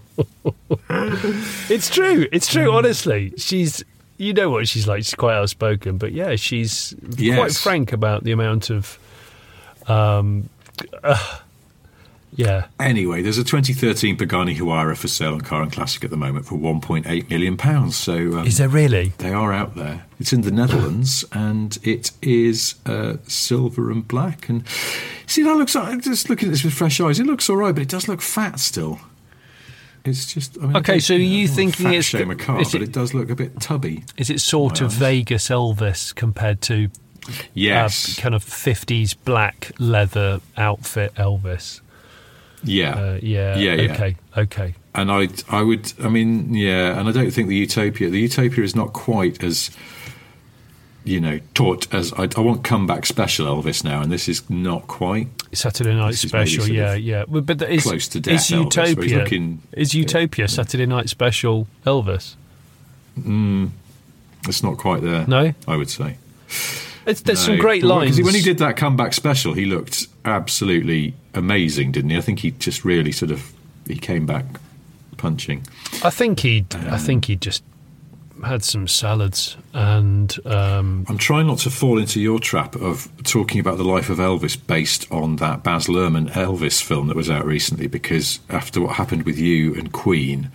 It's true. It's true. Honestly, she's. You know what she's like. She's quite outspoken, but yeah, she's quite frank about the amount of. Um, uh, yeah, anyway, there's a 2013 Pagani Huayra for sale on Car and Classic at the moment for 1.8 million pounds. So um, is there really? they are out there. It's in the Netherlands and it is uh, silver and black. And see, that looks. like- Just looking at this with fresh eyes, it looks all right, but it does look fat still. It's just. I mean, Okay, so are you I thinking it's- shame a car, is but it- it does look a bit tubby. Is it sort of. Vegas Elvis compared to Yes. uh, kind of fifties black leather outfit Elvis? yeah. Uh, yeah. Yeah, yeah. Okay. Okay. and I, I would, I mean, yeah, and I don't think the Utopia, the Utopia is not quite as you know, taught as I, I want comeback special Elvis now, and this is not quite. Saturday Night This is maybe Special, yeah, yeah. But, but is, close to death is Elvis, Utopia looking- is Utopia Saturday Night Special Elvis? Mm, it's not quite there. No? I would say. It's, there's some great lines. when he did that comeback special, he looked absolutely amazing, didn't he? I think he just really sort of he came back punching. I think he, I um, think he just had some salads and um, I'm trying not to fall into your trap of talking about the life of Elvis based on that Baz Luhrmann Elvis film that was out recently, because after what happened with you and Queen,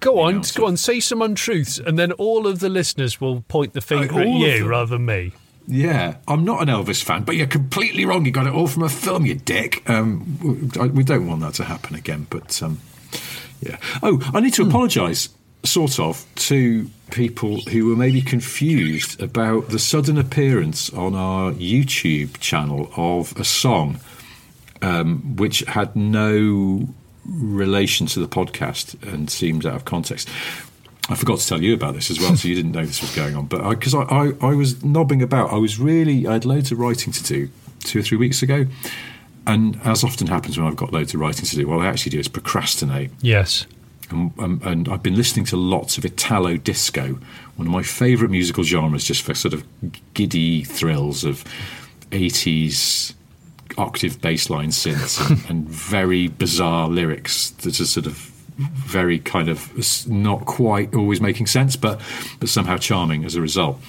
go on, know, go on, say some untruths, and then all of the listeners will point the finger at you rather than me. Yeah, I'm not an Elvis fan, but you're completely wrong. You got it all from a film, you dick. Um, we don't want that to happen again, but um, yeah. Oh, I need to apologise, sort of, to people who were maybe confused about the sudden appearance on our YouTube channel of a song um, which had no relation to the podcast and seemed out of context. I forgot to tell you about this as well, so you didn't know this was going on. But because I, I, I, was knobbing about, I was really, I had loads of writing to do two or three weeks ago. And as often happens when I've got loads of writing to do, what I actually do is procrastinate. Yes, And, um, and I've been listening to lots of Italo disco, one of my favourite musical genres, just for sort of giddy thrills of 80s octave bassline synths and, and very bizarre lyrics that are sort of very kind of not quite always making sense, but but somehow charming as a result.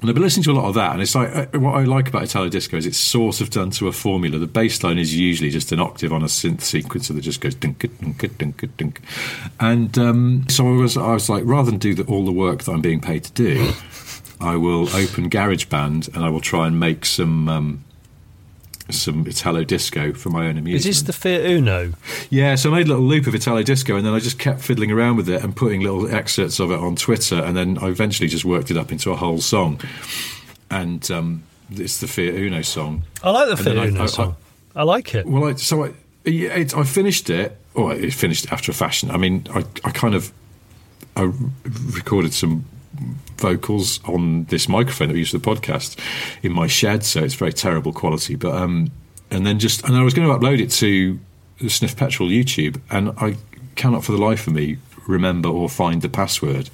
And I've been listening to a lot of that, and it's like uh, what I like about Italo Disco is it's sort of done to a formula. The bass line is usually just an octave on a synth sequencer that just goes dunk dunk dunk dunk, and um, so I was I was like, rather than do the, all the work that I'm being paid to do, I will open GarageBand and I will try and make some. Um, some Italo disco for my own amusement. is this the Fiat Uno? Yeah, so I made a little loop of Italo Disco, and then I just kept fiddling around with it and putting little excerpts of it on Twitter, and then I eventually just worked it up into a whole song. And um, it's the Fiat Uno song. I like the Fiat I- Uno I- song. I like it. Well, I, so I, yeah, it, I finished it. Or it finished after a fashion. I mean, I, I kind of I recorded some vocals on this microphone that we use for the podcast in my shed, so it's very terrible quality. But um, and then just and I was going to upload it to the Sniff Petrol YouTube, and I cannot for the life of me remember or find the password.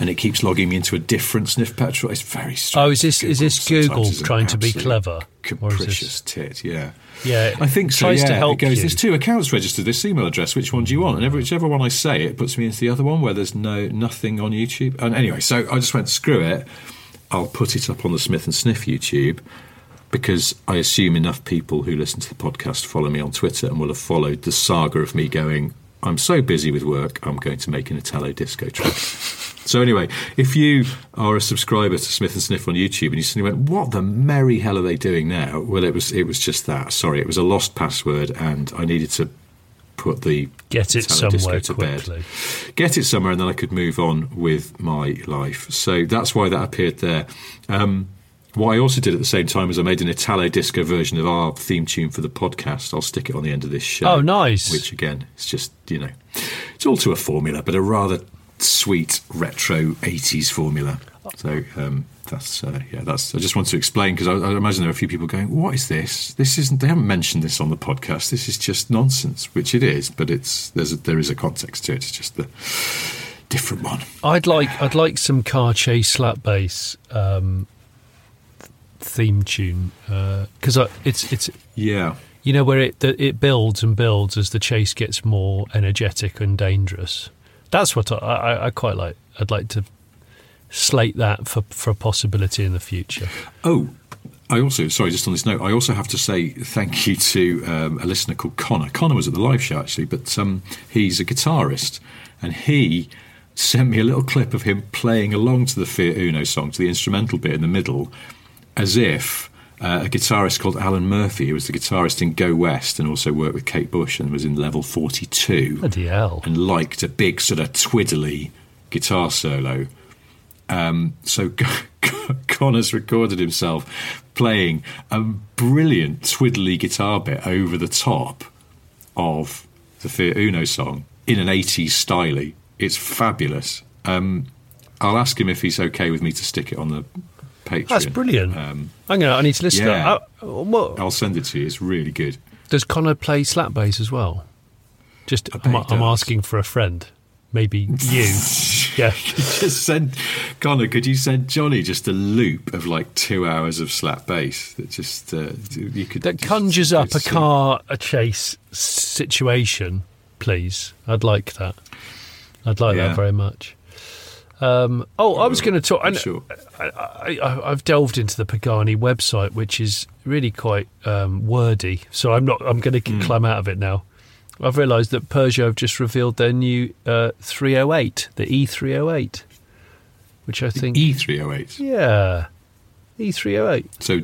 And it keeps logging me into a different Sniff Petrol. It's very strange. Oh, is this- is this Google trying to be clever? Capricious tit, yeah. Yeah, I think so. yeah, to help it goes. you. There's two accounts registered. This email address. Which one do you want? And every, whichever one I say, it puts me into the other one where there's no nothing on YouTube. And anyway, so I just went screw it. I'll put it up on the Smith and Sniff YouTube because I assume enough people who listen to the podcast follow me on Twitter and will have followed the saga of me going. I'm so busy with work. I'm going to make an Italo disco track. So anyway, if you are a subscriber to Smith and Sniff on YouTube and you suddenly went, "What the merry hell are they doing now?" Well, it was it was just that. Sorry, it was a lost password, and I needed to put the Get it somewhere to bed. get it somewhere, and then I could move on with my life. So that's why that appeared there. Um, what I also did at the same time is I made an Italo disco version of our theme tune for the podcast. I'll stick it on the end of this show. Oh, nice. Which again, it's just you know, it's all to a formula, but a rather sweet retro '80s formula. So um, that's uh, yeah, that's. I just want to explain because I, I imagine there are a few people going, "What is this? This isn't." They haven't mentioned this on the podcast. This is just nonsense, which it is. But it's there's a, there is a context to it. It's just the different one. I'd like I'd like some car chase slap bass um, theme tune because it's it's Yeah. you know where it the, it builds and builds as the chase gets more energetic and dangerous. That's what I, I, I quite like. I'd like to slate that for for a possibility in the future. Oh, I also, sorry, just on this note, I also have to say thank you to um, a listener called Connor. Connor was at the live show actually, but um, he's a guitarist and he sent me a little clip of him playing along to the Fiat Uno song, to the instrumental bit in the middle, as if. Uh, a guitarist called Alan Murphy, who was the guitarist in Go West and also worked with Kate Bush and was in level 42 Bloody hell! and liked a big sort of twiddly guitar solo. Um, so Connor's recorded himself playing a brilliant twiddly guitar bit over the top of the Fiat Uno song in an 80s style. It's fabulous. Um, I'll ask him if he's okay with me to stick it on the Patreon. That's brilliant. Um, I'm gonna. I need to listen. yeah. to that. Uh, what, I'll send it to you. It's really good. does Connor play slap bass as well? Just, I'm, I'm asking for a friend. Maybe you. yeah. just send Connor. Could you send Johnny just a loop of like two hours of slap bass that just uh, you could That just- conjures up a car a chase situation, please. I'd like that. I'd like Yeah. that very much. Um, oh, I was going to talk. I, sure. I, I, I've delved into the Pagani website, which is really quite um, wordy. So I'm not. I'm going to climb out of it now. I've realised that Peugeot have just revealed their new uh, 308, the E308, which I think, E three hundred eight. yeah, E E308. So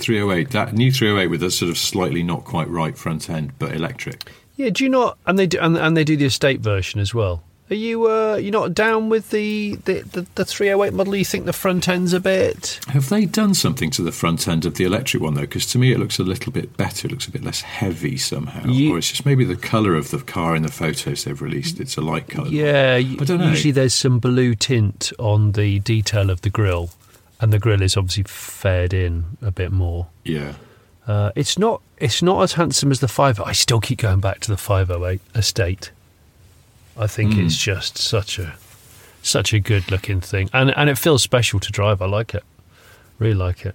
308, that new 308 with a sort of slightly not quite right front end, but electric. Yeah, do you not? And they do, and, and they do the estate version as well. Are you uh, you not down with the the, the the 308 model? You think the front end's a bit? Have they done something to the front end of the electric one though? Because to me it looks a little bit better. It looks a bit less heavy somehow, Ye- or it's just maybe the colour of the car in the photos they've released. It's a light colour. Yeah, I don't know. Usually there's some blue tint on the detail of the grille, and the grille is obviously fared in a bit more. Yeah. Uh, it's not it's not as handsome as the 5. I still keep going back to the 508 estate. I think Hmm. it's just such a such a good looking thing, and and it feels special to drive. I like it, really like it.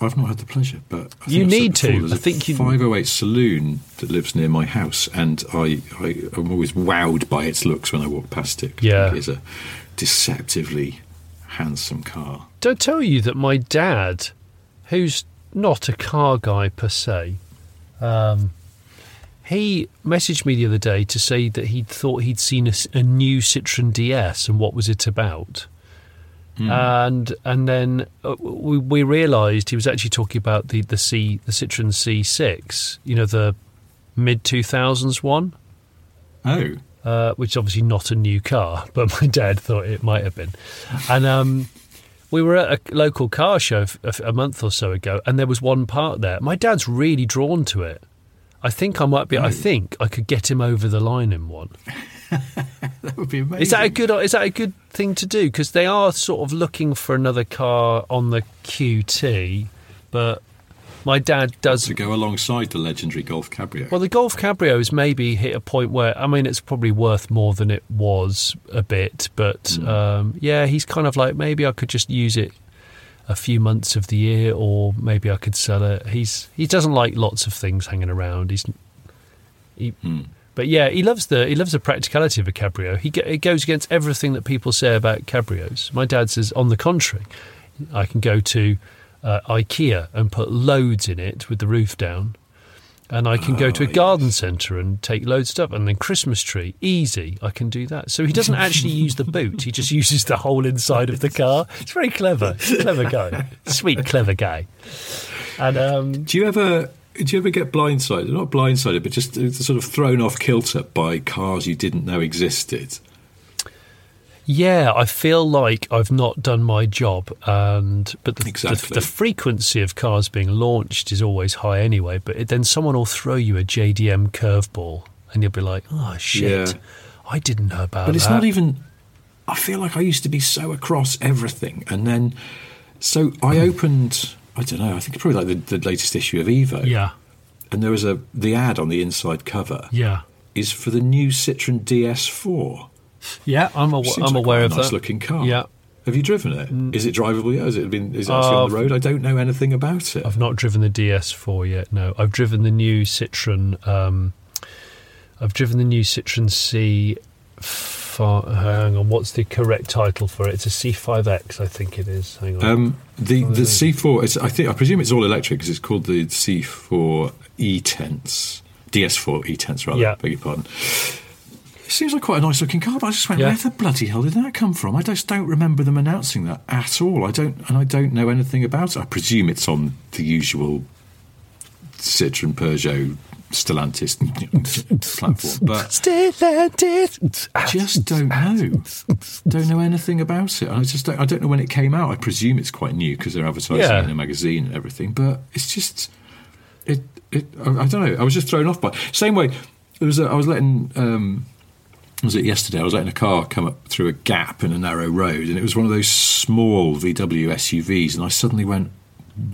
I've not had the pleasure, but I You I've need before, to. I a think you- 508 saloon that lives near my house, and I, I am always wowed by its looks when I walk past it. Yeah. it's a deceptively handsome car. Don't tell you that my dad, who's not a car guy per se, um, he messaged me the other day to say that he thought he'd seen a new Citroen DS and what was it about. And and then uh, we, we realised he was actually talking about the the C the Citroen C6, you know the mid two thousands one Oh, uh, which is obviously not a new car, but my dad thought it might have been. And um, we were at a local car show a month or so ago, and there was one part there. My dad's really drawn to it. I think I might be. I think I could get him over the line in one. that would be amazing. Is that a good? Is that a good thing to do? Because they are sort of looking for another car on the QT, but my dad does to go alongside the legendary Golf Cabrio? Well, the Golf Cabrio's maybe hit a point where I mean it's probably worth more than it was a bit, but um, yeah, he's kind of like maybe I could just use it a few months of the year, or maybe I could sell it. He's he doesn't like lots of things hanging around. He's he, but yeah, he loves the he loves the practicality of a cabrio. He it goes against everything that people say about cabrios. My dad says, on the contrary, I can go to uh, IKEA and put loads in it with the roof down, and I can go to a garden centre and take loads of stuff, and then Christmas tree, easy, I can do that. So he doesn't actually use the boot; he just uses the whole inside of the car. It's very clever, clever guy, sweet, clever guy. And um, Do you ever do you ever get blindsided? Not blindsided, but just uh, sort of thrown off kilter by cars you didn't know existed. Yeah, I feel like I've not done my job, and but the, the, Exactly. the frequency of cars being launched is always high anyway. But it, then someone will throw you a JDM curveball, and you'll be like, "Oh shit, Yeah. I didn't know about that. But it's that." not even. I feel like I used to be so across everything, and then so I hmm. opened. I don't know. I think it's probably like the, the latest issue of Evo. Yeah, And there was a the ad on the inside cover yeah, is for the new Citroen DS4. Yeah. I'm aw- I'm like aware of a nice that. looking car. Yeah. Have you driven it? Is it drivable yet? Has it been? Is it actually on the Uh, road? I don't know anything about it. I've not driven the DS4 yet. No, I've driven the new Citroen. Um, I've driven the new Citroen C. Far, hang on, what's the correct title for it? It's a C5X, I think it is. Hang on. Um, the the C4. It's, I think I presume it's all electric because it's called the C4 E-Tense, DS4 E-Tense rather. Yeah. Beg your pardon. It seems like quite a nice looking car, but I just went, Yeah. where the bloody hell did that come from? I just don't remember them announcing that at all. I don't, and I don't know anything about it. I presume it's on the usual Citroen, Peugeot, Stellantis platform, but Stellantis. I just don't know. don't know anything about it. I just don't, I don't know when it came out. I presume it's quite new because they're advertising Yeah. it in a magazine and everything. But it's just it. It. I, I don't know. I was just thrown off by. Same way. There was. A, I was letting. Um, was it yesterday? I was letting a car come up through a gap in a narrow road, and it was one of those small VW SUVs, and I suddenly went,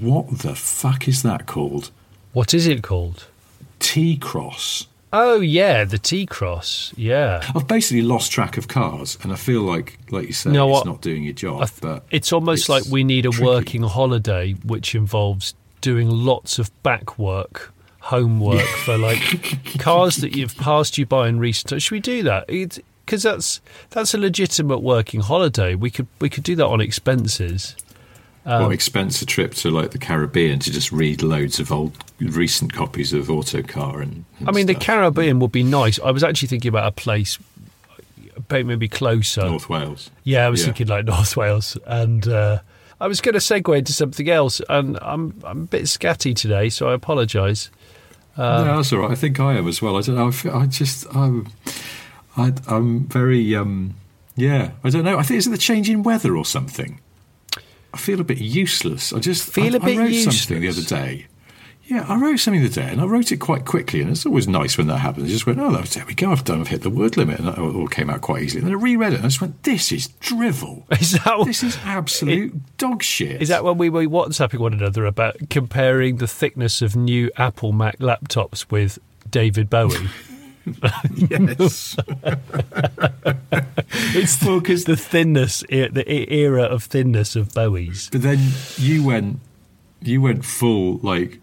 "What the fuck is that called?" What is it called? T Cross. Oh yeah, the T Cross. Yeah. I've basically lost track of cars, and I feel like, like you say, You know it's what? not doing your job. Th- but it's almost it's like we need a tricky. working holiday, which involves doing lots of back work, homework for like cars that you've passed you by in recent times. Should we do that? Because that's that's a legitimate working holiday. We could we could do that on expenses. What expense a trip to like the Caribbean to just read loads of old recent copies of Autocar and. and I mean, the. Caribbean would be nice. I was actually thinking about a place maybe closer. North Wales. Yeah, I was Yeah. thinking like North Wales, and uh, I was going to segue into something else, and I'm I'm a bit scatty today, so I apologise. No, that's all right. I think I am as well. I don't know. I, feel, I just I'm I, I'm very um yeah. I don't know. I think is it the change in weather or something. I feel a bit useless. I just Feel I, a bit I wrote something the other day. Yeah, I wrote something the day, and I wrote it quite quickly, and it's always nice when that happens. I just went, "Oh, there we go. I've done. I've hit the word limit," and it all came out quite easily. And then I reread it, and I just went, "This is drivel. Is that This is absolute dog shit." Is that when we were WhatsApping one another about comparing the thickness of new Apple Mac laptops with David Bowie? yes? it's because the thinness, the era of thinness of Bowie's. But then you went, you went full like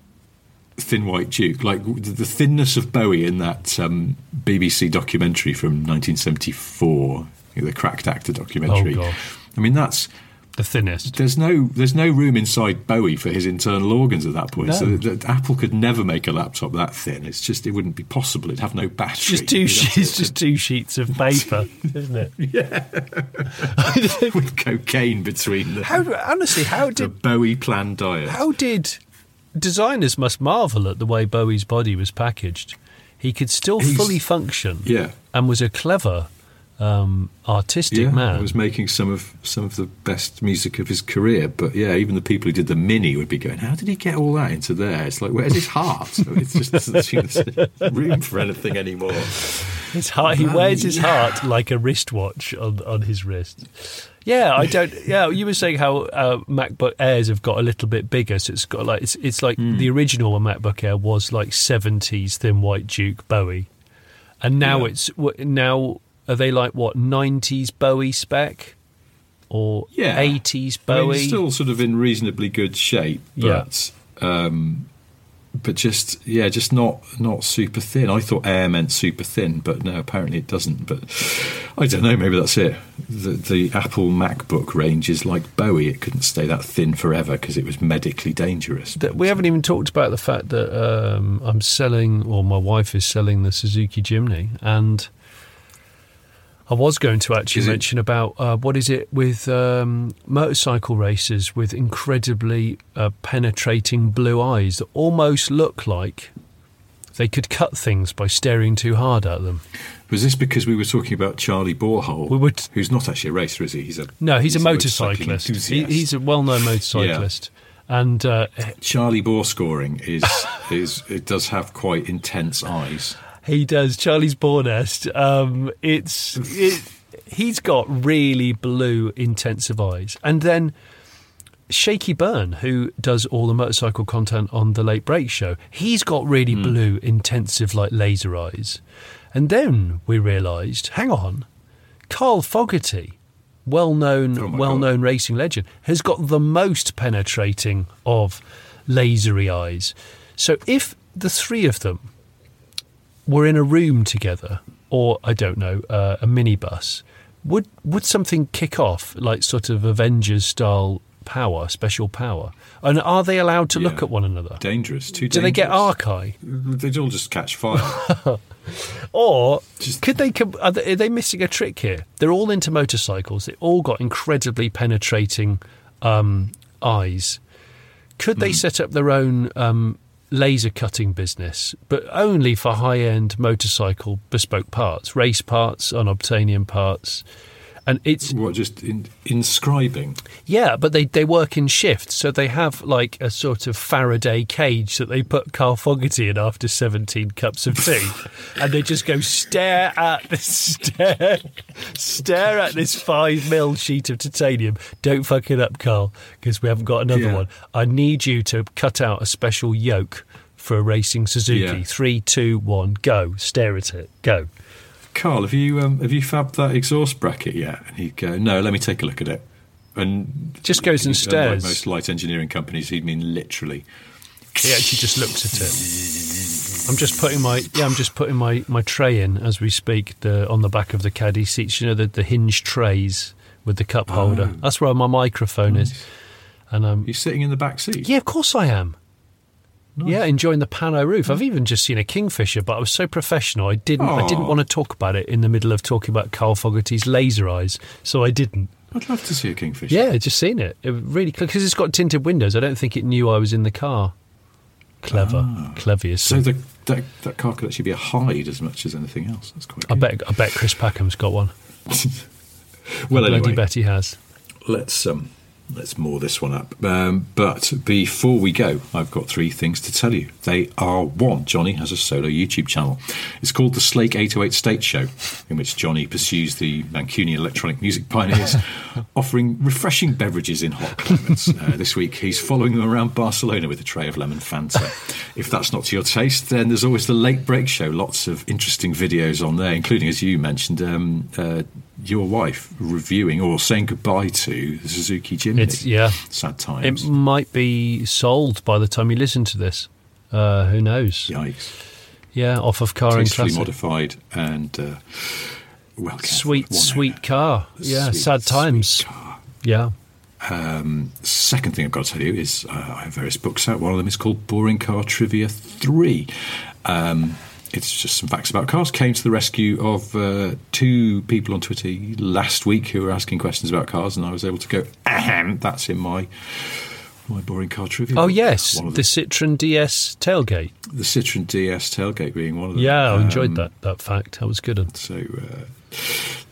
thin white duke, like the the thinness of Bowie in that um, BBC documentary from 1974, the Cracked Actor documentary. Oh. I mean, that's The thinnest. there's no there's no room inside Bowie for his internal organs at that point. So No. that, that Apple could never make a laptop that thin. It's just it wouldn't be possible. It'd have no battery. Just two sheets, to- just two sheets of paper, isn't it? Yeah. With cocaine between them. How honestly, how the did Bowie plan diet. How did designers must marvel at the way Bowie's body was packaged? He could still He's- fully function, Yeah. and was a clever, um, artistic yeah, man. was making some of some of the best music of his career. But yeah, even the people who did the Mini would be going, "How did he get all that into there?" It's like, where's his heart? it just doesn't seem there's room for anything anymore. His heart, he wears his heart like a wristwatch on on his wrist. Yeah, I don't. Yeah, you were saying how uh, MacBook Airs have got a little bit bigger, so it's got like it's it's like Hmm. the original MacBook Air was like seventies thin white Duke Bowie, and now Yeah. it's now are they like what nineties Bowie spec or Yeah, eighties I mean, Bowie? still sort of in reasonably good shape, Yeah. but um, but just yeah, just not not super thin. I thought Air meant super thin, but no, apparently it doesn't. But I don't know. Maybe that's it. The, the Apple MacBook range is like Bowie. It couldn't stay that thin forever because it was medically dangerous. we haven't even talked about the fact that um, I'm selling, or my wife is selling the Suzuki Jimny, and I was going to actually mention about uh, what is it with um, motorcycle racers with incredibly uh, penetrating blue eyes that almost look like they could cut things by staring too hard at them. Was this because we were talking about Charley Boorman, We who's not actually a racer, is he? He's a No, he's, a motorcycling motorcyclist. He, he's a well-known motorcyclist, and uh, Charlie Bore scoring is is it does have quite intense eyes. He does. Charlie's Bornest. Um, it's it, he's got really blue, intensive eyes, and then Shaky Byrne, who does all the motorcycle content on the Late Brake Show, he's got really blue, intensive, like laser eyes. And then we realised, hang on, Carl Fogarty, well-known, Oh well-known racing legend, has got the most penetrating of lasery eyes. So if the three of them were in a room together, or I don't know, uh, a minibus, would would something kick off like sort of Avengers style power, special power? And are they allowed to look at one another? Dangerous. Too Do they get archive, They'd all just catch fire. or Just- could they? Are they, are they missing a trick here? They're all into motorcycles. They all got incredibly penetrating um, eyes. Could they set up their own um, laser cutting business, but only for high end motorcycle bespoke parts, race parts, unobtainium parts, and it's What, just in, inscribing? yeah, but they they work in shifts, so they have like a sort of Faraday cage that they put Carl Fogarty in after seventeen cups of tea, and they just go stare at this stare stare at this five mil sheet of titanium. Don't fuck it up, Carl, because we haven't got another Yeah. one. I need you to cut out a special yoke for a racing Suzuki. Yeah. Three, two, one, go! Stare at it. Go. Carl, have you um, have you fabbed that exhaust bracket yet? And he'd go, no, let me take a look at it. And Just goes and stares. most light engineering companies, he'd mean literally. He actually just looks at it. I'm just putting my yeah, I'm just putting my, my tray in as we speak. The on the back of the caddy seats, you know the the hinge trays with the cup holder. That's where my microphone is. And um, He's sitting in the back seat. yeah, of course I am. Yeah, enjoying the pano roof. I've even just seen a kingfisher, but I was so professional. I didn't. I didn't want to talk about it in the middle of talking about Carl Fogarty's laser eyes, so I didn't. I'd love to see a kingfisher. Yeah, just seen it. It really because it's got tinted windows. I don't think it knew I was in the car. Clever, clever. as So the, that that car could actually be a hide as much as anything else. That's quite. I bet. I bet Chris Packham's got one. Well, Bloody anyway, bet he has. let's um, let's moor this one up. Um, but before we go, I've got three things to tell you. They are one, Johnny has a solo YouTube channel. It's called the Slake 808 State Show, in which Johnny pursues the Mancunian electronic music pioneers, offering refreshing beverages in hot climates. Uh, this week, he's following them around Barcelona with a tray of lemon Fanta. if that's not to your taste, then there's always the Late Brake Show. Lots of interesting videos on there, including, as you mentioned, um, uh, your wife reviewing or saying goodbye to the Suzuki Jimny. It's yeah. Sad times. It might be sold by the time you listen to this. Uh, who knows? Yikes. Yeah, off of car and Tastefully classic. modified and uh, well. Sweet, sweet car. Yeah, Sweet, sad times. sweet car. Yeah. Um, second thing I've got to tell you is uh, I have various books out. One of them is called Boring Car Trivia 3. Um, it's just some facts about cars. Came to the rescue of uh, two people on Twitter last week who were asking questions about cars, and I was able to go, ahem, that's in my my boring car trivia. Oh yes, the the, Citroen DS tailgate. the Citroen DS tailgate being one of them. Yeah, I enjoyed Um, that that fact. That was good. So uh,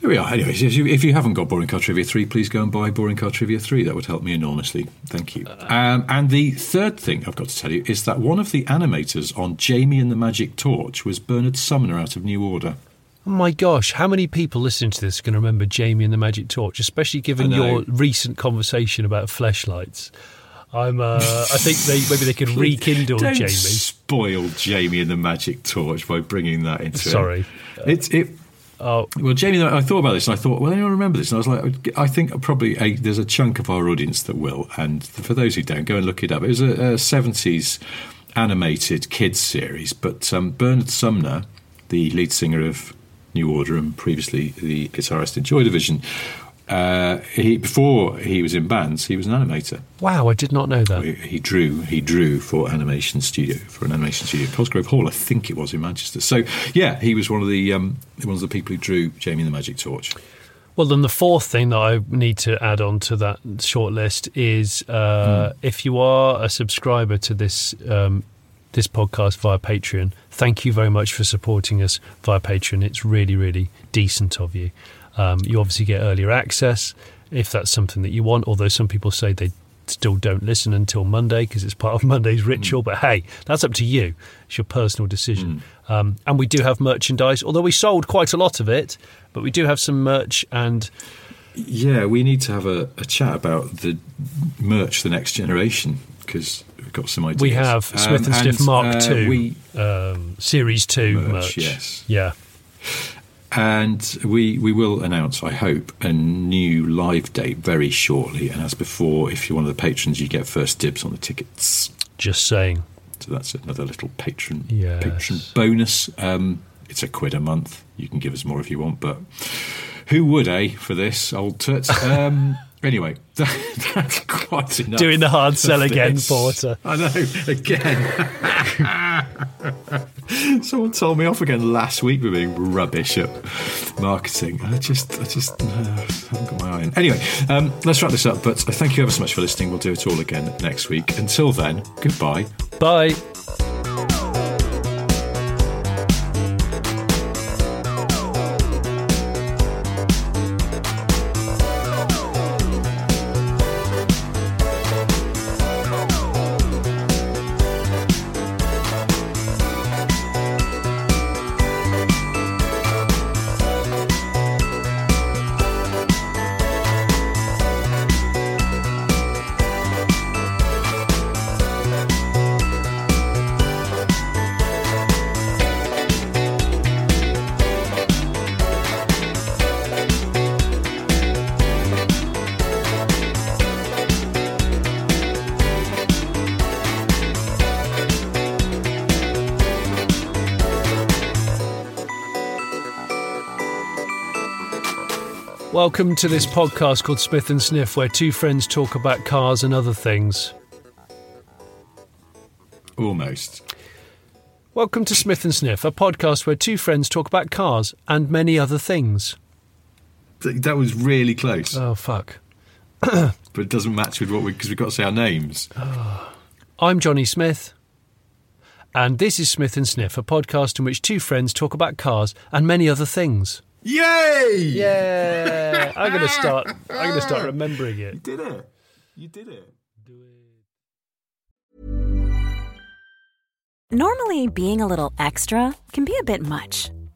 there we are. Anyways, if you, if you haven't got Boring Car Trivia 3, please go and buy Boring Car Trivia 3. That would help me enormously. Thank you. Um, and the third thing I've got to tell you is that one of the animators on Jamie and the Magic Torch was Bernard Sumner out of New Order. Oh my gosh, how many people listening to this to remember Jamie and the Magic Torch, especially given your recent conversation about fleshlights? I'm. Uh, I think they maybe they could rekindle Don't Jamie. spoil Jamie and the Magic Torch by bringing that into Sorry. it. It's it. Oh, Well, Jamie, I thought about this and I thought, well, anyone remember this? And I was like, I think probably a, there's a chunk of our audience that will. And for those who don't, go and look it up. It was a, a 70s animated kids series, but um, Bernard Sumner, the lead singer of New Order and previously the guitarist in Joy Division, uh, he, before he was in bands, he was an animator. wow! I did not know that. He, he drew. He drew for animation studio for an animation studio, Cosgrove Hall, I think it was in Manchester. So yeah, he was one of the um, one of the people who drew Jamie and the Magic Torch. Well, then the fourth thing that I need to add on to that short list is uh, if you are a subscriber to this um, this podcast via Patreon, thank you very much for supporting us via Patreon. It's really, really decent of you. Um, you obviously get earlier access if that's something that you want. Although some people say they still don't listen until Monday because it's part of Monday's ritual. But hey, that's up to you. It's your personal decision. Um, and we do have merchandise, although we sold quite a lot of it. But we do have some merch and Yeah, we need to have a, a chat about the merch, the next generation, because we've got some ideas. We have Smith and Sniff Mark uh, Two, We um, Series Two Merch, merch. yes. Yeah. And we, we will announce, I hope, a new live date very shortly. And as before, if you're one of the patrons, you get first dibs on the tickets. Just saying. So that's another little patron Yes. patron bonus. Um, it's a quid a month. You can give us more if you want, but who would, eh, for this old tut? Um, anyway, that, that's quite enough. Doing the hard sell again, this. Porter. I know, again. Someone told me off again last week for being rubbish at marketing. I just, I just uh, haven't got my eye on. Anyway, um, let's wrap this up. But thank you ever so much for listening. We'll do it all again next week. Until then, goodbye. Bye. Welcome to this podcast called Smith and Sniff, where two friends talk about cars and other things. Almost. Welcome to Smith and Sniff, a podcast where two friends talk about cars and many other things. Th- That was really close, Oh, fuck. but it doesn't match with what we because we've got to say our names. I'm Johnny Smith, and this is Smith and Sniff, a podcast in which two friends talk about cars and many other things. Yay! Yeah, I'm gonna start. I'm gonna start remembering it. You did it. You did it. Do it. Normally, being a little extra can be a bit much,